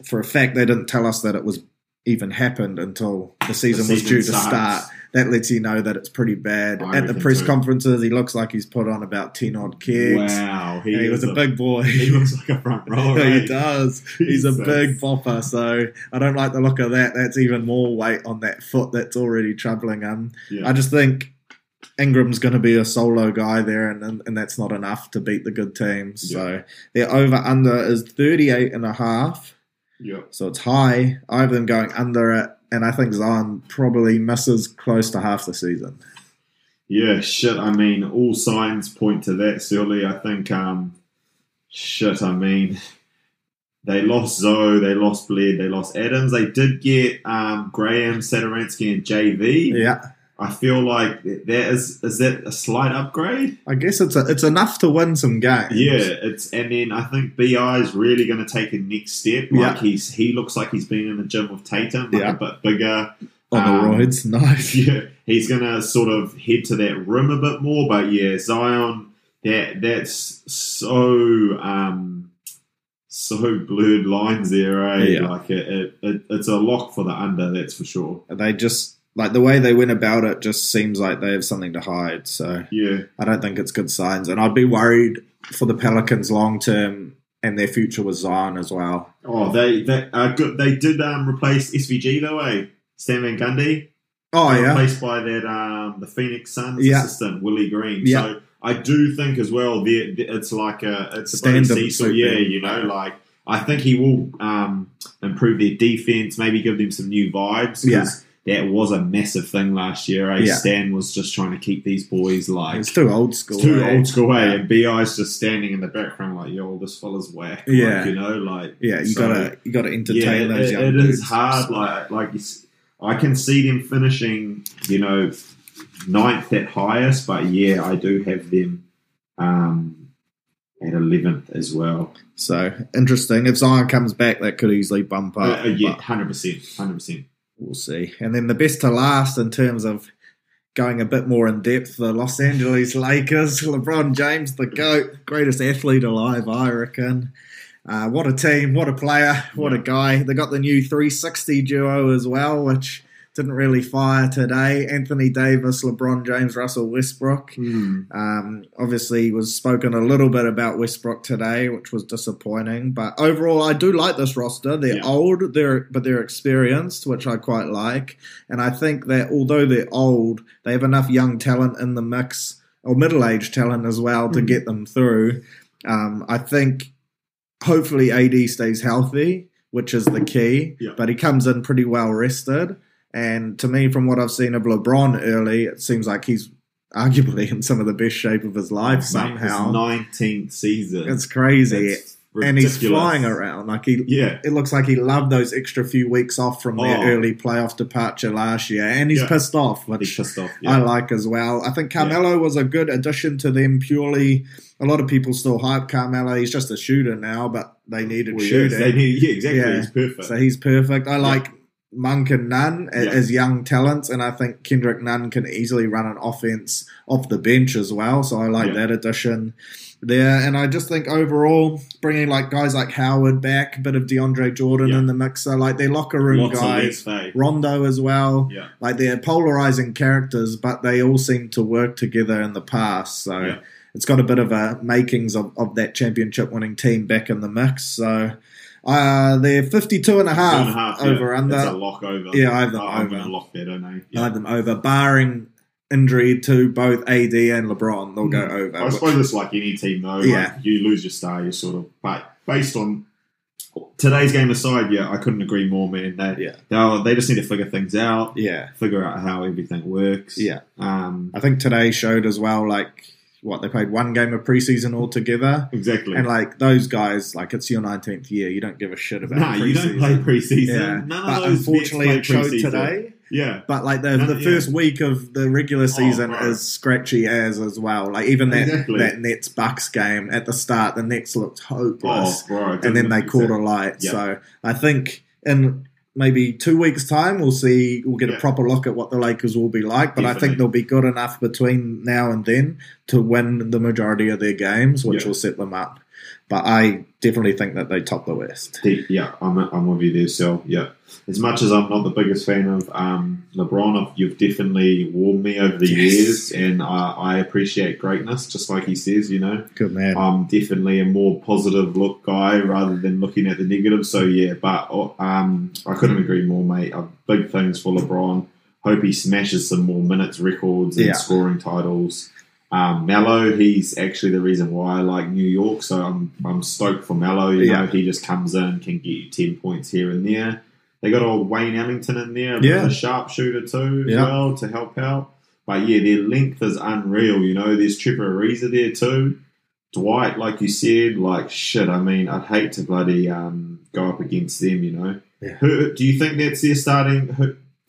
for a fact, they didn't tell us that it was even happened until the season, The was due to start. That lets you know that it's pretty bad. I At the press conferences, he looks like he's put on about ten odd kegs. Wow, And he was a big boy. He looks like a front rower. Yeah, he does. He's a big bopper, so I don't like the look of that. That's even more weight on that foot that's already troubling him. Yeah. I just think Ingram's going to be a solo guy there, and, and that's not enough to beat the good teams. So their over under is 38 and a half. yeah. So it's high. I have them going under it, and I think Zion probably misses close to half the season. Yeah, shit. I mean, all signs point to that. Surely, I think. Um, shit. I mean, they lost Zoe, they lost Bled, they lost Adams. They did get um, Graham, Satoransky, and JV. Yeah, I feel like that is is that a slight upgrade. I guess it's a, it's enough to win some games. Yeah, it's and then I think Bi is really going to take a next step. Like Yeah. he's he looks like he's been in the gym with Tatum, like Yeah. a bit bigger. on the Um, roids, nice. yeah, he's gonna sort of head to that rim a bit more. But yeah, Zion, that that's so um so blurred lines there, eh? Yeah. Like it, it, it, it's a lock for the under, that's for sure. They just like the way they went about it just seems like they have something to hide. So Yeah, I don't think it's good signs, and I'd be worried for the Pelicans long term and their future with Zion as well. Oh, they they uh, good. They did um replace SVG though, eh? Stan Van Gundy. Oh yeah, replaced by that um the Phoenix Suns Yeah. assistant Willie Green. Yeah. So I do think as well that it's like a it's a Stand up seesaw. Yeah, you know, like I think he will um improve their defense, maybe give them some new vibes. Yeah. That was a massive thing last year. Eh? Yeah. Stan was just trying to keep these boys like it's too old school. it's too eh? old school way, Yeah. and Bi's just standing in the background like, "Yo, this fella's whack." Yeah. like, you know, like Yeah, you so- gotta you gotta entertain yeah, those it- young it dudes. is hard. Like, like I can see them finishing, you know, ninth at highest, but yeah, I do have them um, at eleventh as well. So interesting. If Zion comes back, that could easily bump Uh, up. uh, yeah, hundred percent, hundred percent. We'll see. And then the best to last in terms of going a bit more in depth, the Los Angeles Lakers, LeBron James, the GOAT, greatest athlete alive, I reckon. Uh, what a team, what a player, what a guy. They got the new 360 duo as well, which didn't really fire today. Anthony Davis, LeBron James, Russell Westbrook. Um, obviously, was spoken a little bit about Westbrook today, which was disappointing. But overall, I do like this roster. They're Yeah. old, they're but they're experienced, which I quite like. And I think that although they're old, they have enough young talent in the mix, or middle-aged talent as well, to Mm. get them through. Um, I think hopefully AD stays healthy, which is the key. Yeah. But he comes in pretty well rested. And to me, from what I've seen of LeBron early, it seems like he's arguably in some of the best shape of his life somehow. nineteenth season. It's crazy. That's and he's flying around. Like he Yeah, it looks like he loved those extra few weeks off from their Oh. early playoff departure last year. And he's Yeah. pissed off, he's pissed off. I like as well. I think Carmelo was a good addition to them purely. A lot of people still hype Carmelo. He's just a shooter now, but they needed Well, yeah, shooting. they need- yeah, exactly. Yeah. He's perfect. So he's perfect. I like Monk and Nunn Yeah. as young talents, and I think Kendrick Nunn can easily run an offense off the bench as well. So I like Yeah. that addition there. And I just think overall, bringing like guys like Howard back, a bit of DeAndre Jordan Yeah. in the mixer, like their locker room Lots guys? Rondo as well. Yeah. Like they're polarizing characters, but they all seem to work together in the past. So it's got a bit of a makings of, of that championship winning team back in the mix. So Uh, they're 52 and a half, and a half, over yeah. under. That's a lock over. Yeah, I have them Oh, I'm over. going lock that, don't I? I have them over, barring injury to both AD and LeBron. They'll go over. Hmm. I suppose it's like any team, though. Yeah. Like, you lose your star, you sort of. But based on today's game aside, yeah, I couldn't agree more, man. They, Yeah. they, they just need to figure things out, yeah, figure out how everything works. yeah. Um, I think today showed as well, like, what, they played one game of preseason altogether. exactly. And, like, those guys, like, it's your 19th year. You don't give a shit about nah, you don't play preseason. Yeah. None but of those unfortunately, it showed today. Yeah. But like the, No, the yeah. first week of the regular oh, season bro. is scratchy as as well. Like even that Exactly. that Nets Bucks game at the start, the Nets looked Oh, hopeless, bro. and then they caught a light. Yeah. So I think in maybe two weeks' time, we'll see. We'll get a proper look at what the Lakers will be like. But I think they'll be good enough between now and then to win the majority of their games, which Yeah. will set them up. But I definitely think that they top the West. Yeah, I'm, I'm with you there, Sel. Yeah. As much as I'm not the biggest fan of um, LeBron, you've definitely warmed me over the Yes. years, and I, I appreciate greatness, just like he says, you know. Good man. I'm definitely a more positive look guy rather than looking at the negative. So, yeah, but um, I couldn't agree more, mate. Uh, big things for LeBron. Hope he smashes some more minutes records and Yeah. scoring titles. Um, Mello, he's actually the reason why I like New York. So I'm I'm stoked for Mello. You Yeah. know, he just comes in, can get you ten points here and there. They got old Wayne Ellington in there, a Yeah. a sharpshooter too, as Yeah. well to help out. But yeah, their length is unreal. You know, there's Trevor Ariza there too. Dwight, like you said, like shit. I mean, I'd hate to bloody um, go up against them. You know, Yeah. who do you think that's their starting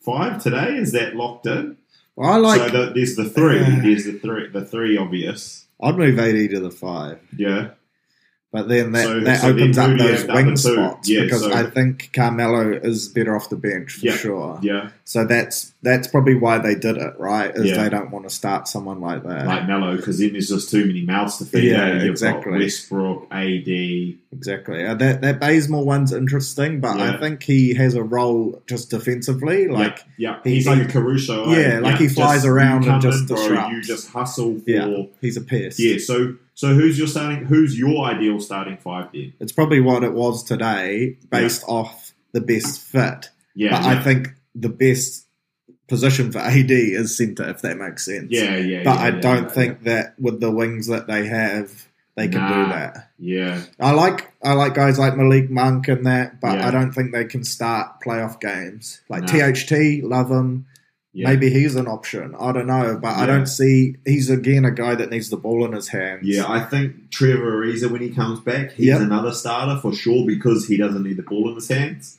five today? Is that locked in? I like. so the, there's the three. Uh, there's the three. The three obvious. I'd move AD to the five. Yeah. But then that, So- that so opens up who do you those have the other wing spots Yeah, because so- I think Carmelo is better off the bench for Yeah, sure. Yeah. So that's that's probably why they did it, right? Is Yeah. they don't want to start someone like that. Like Mello, because then there's just too many mouths to feed. Yeah, eh? Exactly. Westbrook, AD. exactly. Uh, that that Bazemore one's interesting, but Yeah. I think he has a role just defensively. Like yeah, yeah. he- he's like a Caruso. eh? Yeah, like he flies just- around and just in, bro. You just hustle for yeah, he's a pest. Yeah, so so who's your starting? Who's your ideal starting five then? It's probably what it was today, based off the best fit. Yeah, but yeah. I think the best position for AD is centre, if that makes sense. Yeah, yeah. But yeah, I yeah, don't yeah, think that with the wings that they have, they can Nah. do that. Yeah, I like I like guys like Malik Monk and that, but. I don't think they can start playoff games. Like Nah. THT, love him. Maybe he's an option. I don't know, but I don't see. He's again a guy that needs the ball in his hands. Yeah, I think Trevor Ariza when he comes back, he's Yep. another starter for sure because he doesn't need the ball in his hands.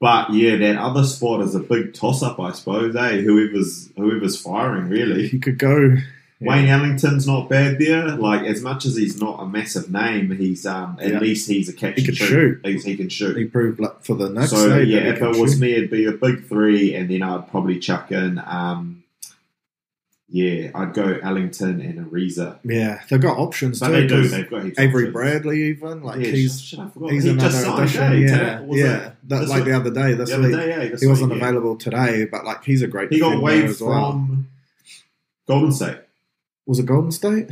But yeah, that other spot is a big toss up, I suppose. Eh, whoever's whoever's firing really. he could go. Yeah. Wayne Ellington's not bad there. Like as much as he's not a massive name, he's um at Yeah. least he's a catch. He can shoot. He's, he can shoot. He proved like, for the next. so stage yeah, if it was shoot. me, it'd be a big three, and then I'd probably chuck in um yeah, I'd go Ellington and Ariza. yeah, they've got options But too. they do. They've got Avery options. Bradley, even like Yeah, he's shit, he's He another addition. yeah, yeah. it? That, like week? the other day, this The other week day, yeah, this he wasn't week, yeah. available today, but like he's a great. He got waived as well. from Golden State. Was it Golden State?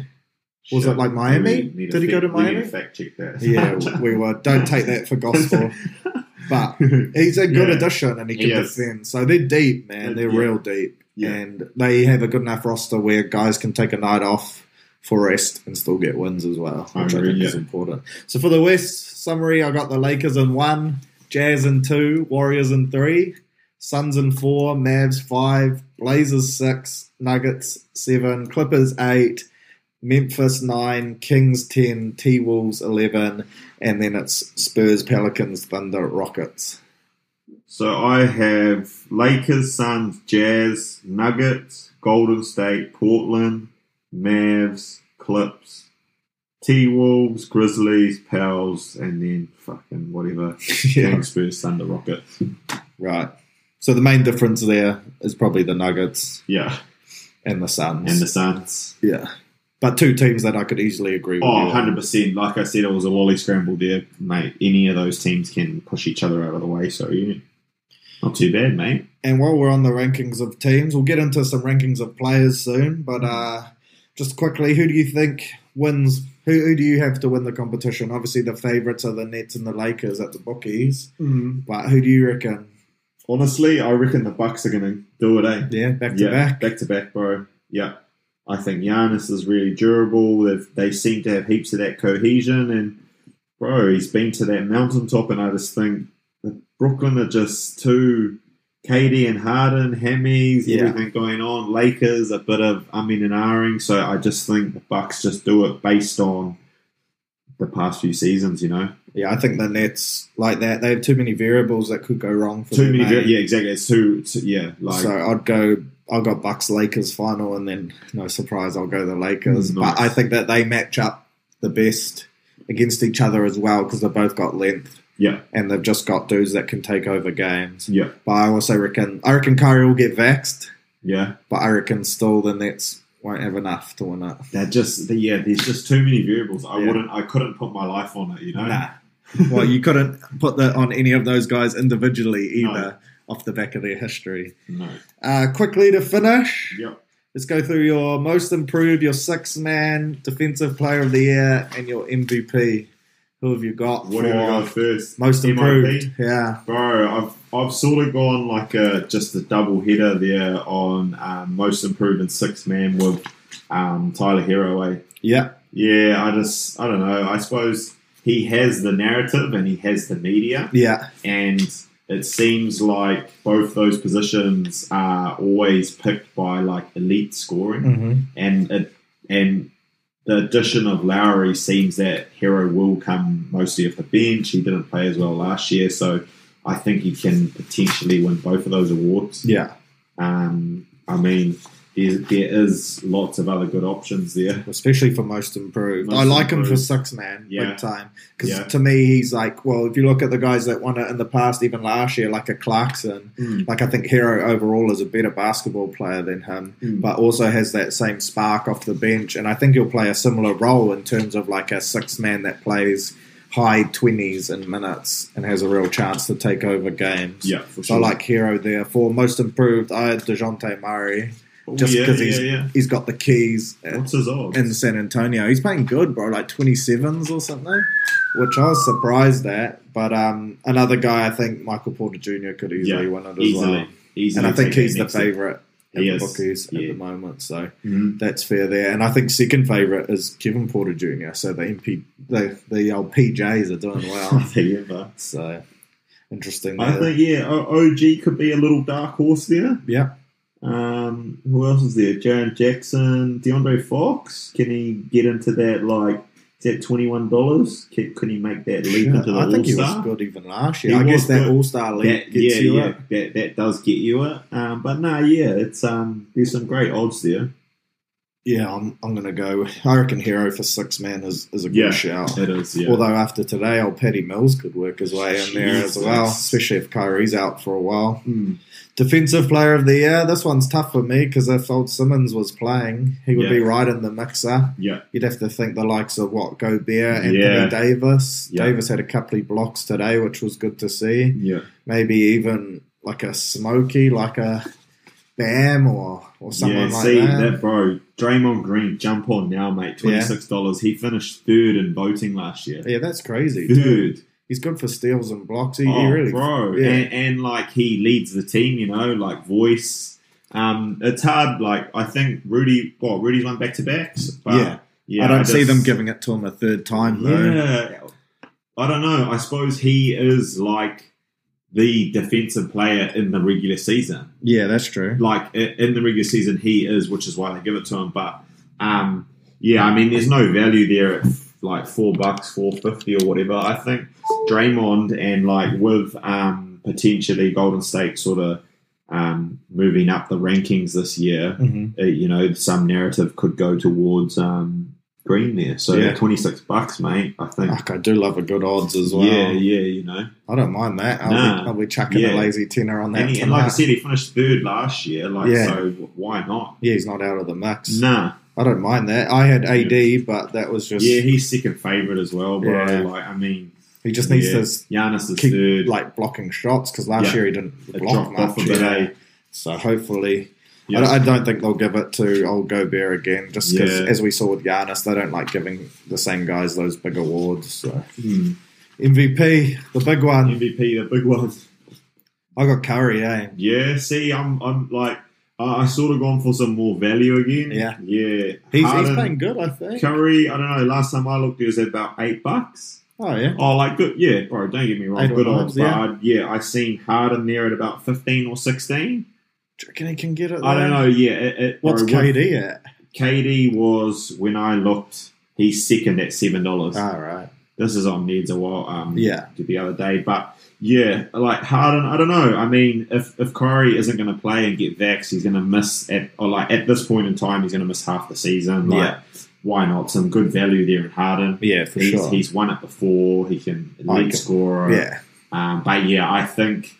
Was it like Miami? Did he go to Miami? fact check that. Yeah, we were. Don't take that for gospel. But he's a good Yeah. addition and he can He defend. So they're deep, man. They're Yeah. real deep. Yeah. And they have a good enough roster where guys can take a night off for rest and still get wins as well, I which I, agree, think is important. So for the West summary, I got the Lakers in one, Jazz in two, Warriors in three, Suns in four, Mavs five, Blazers six, Nuggets seven, Clippers eight, Memphis nine, Kings ten, T Wolves eleven, and then it's Spurs, Pelicans, Thunder, Rockets. So I have Lakers, Suns, Jazz, Nuggets, Golden State, Portland, Mavs, Clips, T Wolves, Grizzlies, Pels, and then fucking whatever. Yeah. Kings, Spurs, Thunder, Rockets. Right. So the main difference there is probably the Nuggets Yeah. and the Suns. And the Suns. yeah. But two teams that I could easily agree with. Oh, you 100%. Like I said, it was a lolly scramble there, mate. Any of those teams can push each other out of the way, so yeah. Not too bad, mate. And while we're on the rankings of teams, we'll get into some rankings of players soon. But uh, just quickly, who do you think wins Who, who do you have to win the competition? Obviously, the favourites are the Nets and the Lakers at the bookies. But who do you reckon? Honestly, I reckon the Bucks are going to do it. Eh? Yeah, back to yeah, back. back to back, bro. Yeah, I think Giannis is really durable. They've, they seem to have heaps of that cohesion, and bro, he's been to that mountaintop, and I just think that Brooklyn are just too. KD and Harden, Hammies, Yeah. everything going on. Lakers, a bit of umming and ahhing. So I just think the Bucks just do it based on the past few seasons. You know, Yeah, I think the Nets like that. They have too many variables that could go wrong for too them, many. Yeah, exactly. It's too. too yeah, like so I'd go. I got Bucks Lakers final, and then no surprise, I'll go the Lakers. Mm, But. I think that they match up the best against each other as well because they've both got length yeah, and they've just got dudes that can take over games. yeah, But I also reckon I reckon Curry will get vexed. yeah. but I reckon still the Nets won't have enough to win it. That just the, yeah. There's just too many variables. I Yeah. wouldn't. I couldn't put my life on it. You know. Nah. well, you couldn't put that on any of those guys individually either, off the back of their history. No. Uh, quickly to finish, Yep. let's go through your most improved, your six man defensive player of the year, and your MVP. Who have you got? What do we for go first? Most MIP? improved. Yeah. Bro, I've I've sort of gone like a just a double header there on um, most improved and six man with um, Tyler Herro. Eh? Yeah. Yeah, I just I don't know. I suppose he has the narrative and he has the media, Yeah. and it seems like both those positions are always picked by like elite scoring. hmm and it, and the addition of Lowry seems that Herro will come mostly off the bench. He didn't play as well last year, so I think he can potentially win both of those awards. Yeah. Um, I mean, there, there is lots of other good options there. Especially for most improved. Most I like him for improved. six man, Yeah. big time. Because Yeah. to me, he's like, well, if you look at the guys that won it in the past, even last year, like a Clarkson, Mm. like I think Herro overall is a better basketball player than him, Mm. but also has that same spark off the bench. And I think he'll play a similar role in terms of like a six man that plays high 20s in minutes and has a real chance to take over games. Yeah, for So I like Herro there. For most improved, I had Dejounte Murray just because yeah, he's, yeah. he's got the keys. What's his odds? in San Antonio. He's playing good, bro, like 27s or something, which I was surprised at. But um, another guy, I think Michael Porter Jr. could easily yeah, win it as easily, well. easily. And I think he's the favourite He the bookies at the moment. So Mhm. that's fair there. And I think second favourite is Kevin Porter Jr. So the MP, the, the old PJs are doing well. Yeah, but so interesting I think yeah, OG could be a little dark horse there. yeah. Um, who else is there? Jaren Jackson, De'Aaron Fox. Can he get into that like? Is that twenty one dollars? Can, can he make that leap Shit, into the All Star? I think All he was good even last year. He I guess that. All Star That, gets yeah, you yeah, it. that that does get you it. Um, but no, yeah, it's um, there's some great odds there. Yeah, I'm, I'm going to go. I reckon Herro for six man is, is a good Yeah, shout. It is, yeah. Although after today, old Paddy Mills could work his way in there as well, especially if Kyrie's out for a while. Hmm. Defensive player of the year. This one's tough for me because if old Simmons was playing, he would Yeah. be right in the mixer. yeah, You'd have to think the likes of what Gobert, Anthony Yeah. Davis. Yeah. Davis had a couple of blocks today, which was good to see. yeah, Maybe even like a Smokey, like a Bam or or someone yeah. like See that. that, bro. Draymond Green, jump on now, mate. Twenty six dollars. He finished third in voting last year. Yeah, that's crazy. Third. He's good for steals and blocks. He, he Oh, really, bro, yeah. and, and like he leads the team, you know, like voice. Um, it's hard. Like I think Rudy, well, Rudy's won back to backs. Yeah. yeah. I don't see just- them giving it to him a third time though. Yeah, I don't know. I suppose he is like the defensive player in the regular season. Yeah, that's true. Like in the regular season, he is, which is why they give it to him. But um, yeah, I mean, there's no value there at like four bucks, four fifty or whatever. I think Draymond and like with um, potentially Golden State sort of um, moving up the rankings this year, hmm uh, you know, some narrative could go towards um, Green there. So Yeah. twenty six bucks, mate. I think. Fuck, I do love a good odds as well. Yeah, yeah, you know. I don't mind that. I'll, Nah. be, I'll be chucking Yeah. a lazy tenner on that. And, and like I said, he finished third last year. Like, Yeah. so why not? yeah, he's not out of the mix. Nah. I don't mind that. I had AD, but that was just Yeah, he's second favourite as well, bro. Yeah. Like, I mean, he just needs yeah. to Giannis is keep third. like blocking shots because last year he didn't it block dropped off much. a bit, eh? So hopefully, Yeah. I, I don't think they'll give it to old Gobert again, just because, Yeah. as we saw with Giannis, they don't like giving the same guys those big awards. So. Hmm. MVP, the big one. MVP, the big one. I got Curry, eh? Yeah, see, I'm, I'm like, I I sort of gone for some more value again. Yeah. yeah. He's, he's Harden, playing good, I think. Curry, I don't know. Last time I looked, it was at about eight bucks. Oh, yeah. Oh, like good, yeah, bro. Don't get me wrong, Eight good odds. yeah. I, yeah, I seen Harden there at about fifteen or sixteen. Do he can get it? I don't know. Yeah, it, it, What's bro, KD at? KD was when I looked. He's second at seven dollars. All right. this is on Neds a while. Um, Yeah. the other day, but yeah, like Harden. I don't know. I mean, if if Curry isn't going to play and get vax, he's going to miss at or like at this point in time, he's going to miss half the season. Like, Yeah. why not? Some good value there in Harden. Yeah, for he's, sure. he's won it before. He can lead can- scorer. yeah. Um, but yeah, I think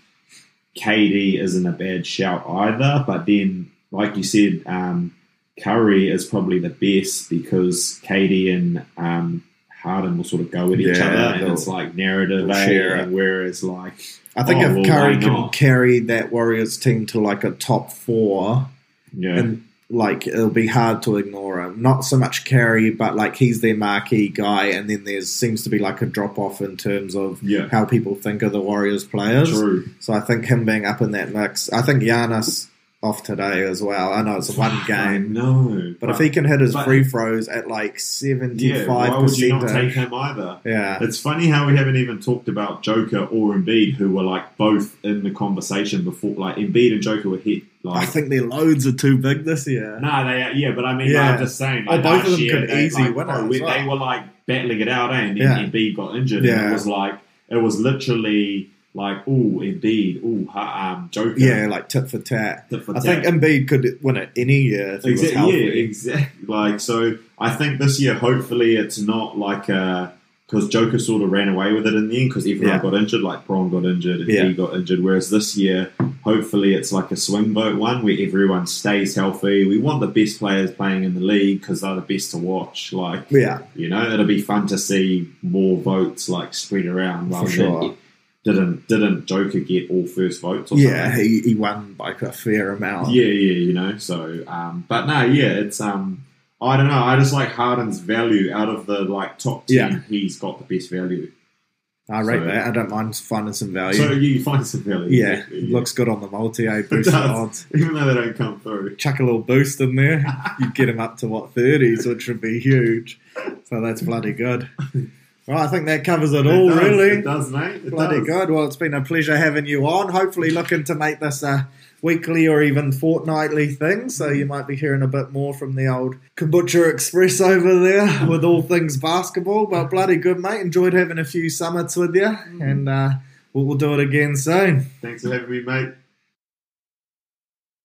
KD isn't a bad shout either. But then, like you said, um, Curry is probably the best because KD and um, Harden will sort of go with each other, and it's like narrative. eh? Whereas, like, I think Oh, if well, Curry can carry that Warriors team to like a top four, yeah, and like it'll be hard to ignore him. Not so much carry, but like he's their marquee guy, and then there seems to be like a drop off in terms of Yeah. how people think of the Warriors players. true. So I think him being up in that mix. I think Giannis off today as well. I know it's one game, No, but if he can hit his free throws at like seventy yeah, five why would you not take him either? yeah, It's funny how we haven't even talked about Joker or Embiid, who were like both in the conversation before. Like Embiid and Joker were hit. I think their loads are too big this year. Nah, they yeah, but I mean, Yeah. I'm just saying. Oh, both of them year, could they, easy like, win it bro, we- well. They were like battling it out, eh? and then Yeah. Embiid got injured, and it was like it was literally like, oh, Embiid, oh, um, Joker, Yeah, like tit for tat. tit for I think tat. Embiid could win it any year if he was Exactly, healthy. yeah, exactly. Like, so I think this year, hopefully, it's not like because Joker sort of ran away with it in the end because everyone Yeah. got injured, like Braun got injured and Yeah. he got injured. Whereas this year, hopefully, it's like a swing vote one where everyone stays healthy. We want the best players playing in the league because they're the best to watch. Like, Yeah, you know, it'll be fun to see more votes like spread around. For rather sure. Than, didn't didn't Joker get all first votes? Or yeah, something? he, he won by a fair amount. Yeah, yeah, you know. So, um, but no, yeah, it's um, I don't know. I just like Harden's value out of the like top ten. Yeah. He's got the best value. I rate So- that. I don't mind finding some value. So you find some value. yeah, exactly, it looks good on the multi. Eh? Boost the does, odds. even though they don't come through. Chuck a little boost in there. you get him up to what thirties, which would be huge. So that's bloody good. Well, I think that covers it all, does, really. It does, mate. It Bloody does. good. Well, it's been a pleasure having you on. Hopefully, looking to make this a weekly or even fortnightly thing. So you might be hearing a bit more from the old Kombucha Express over there with all things basketball. But bloody good, mate. Enjoyed having a few summits with you, and uh, we'll, we'll do it again soon. Thanks for having me, mate.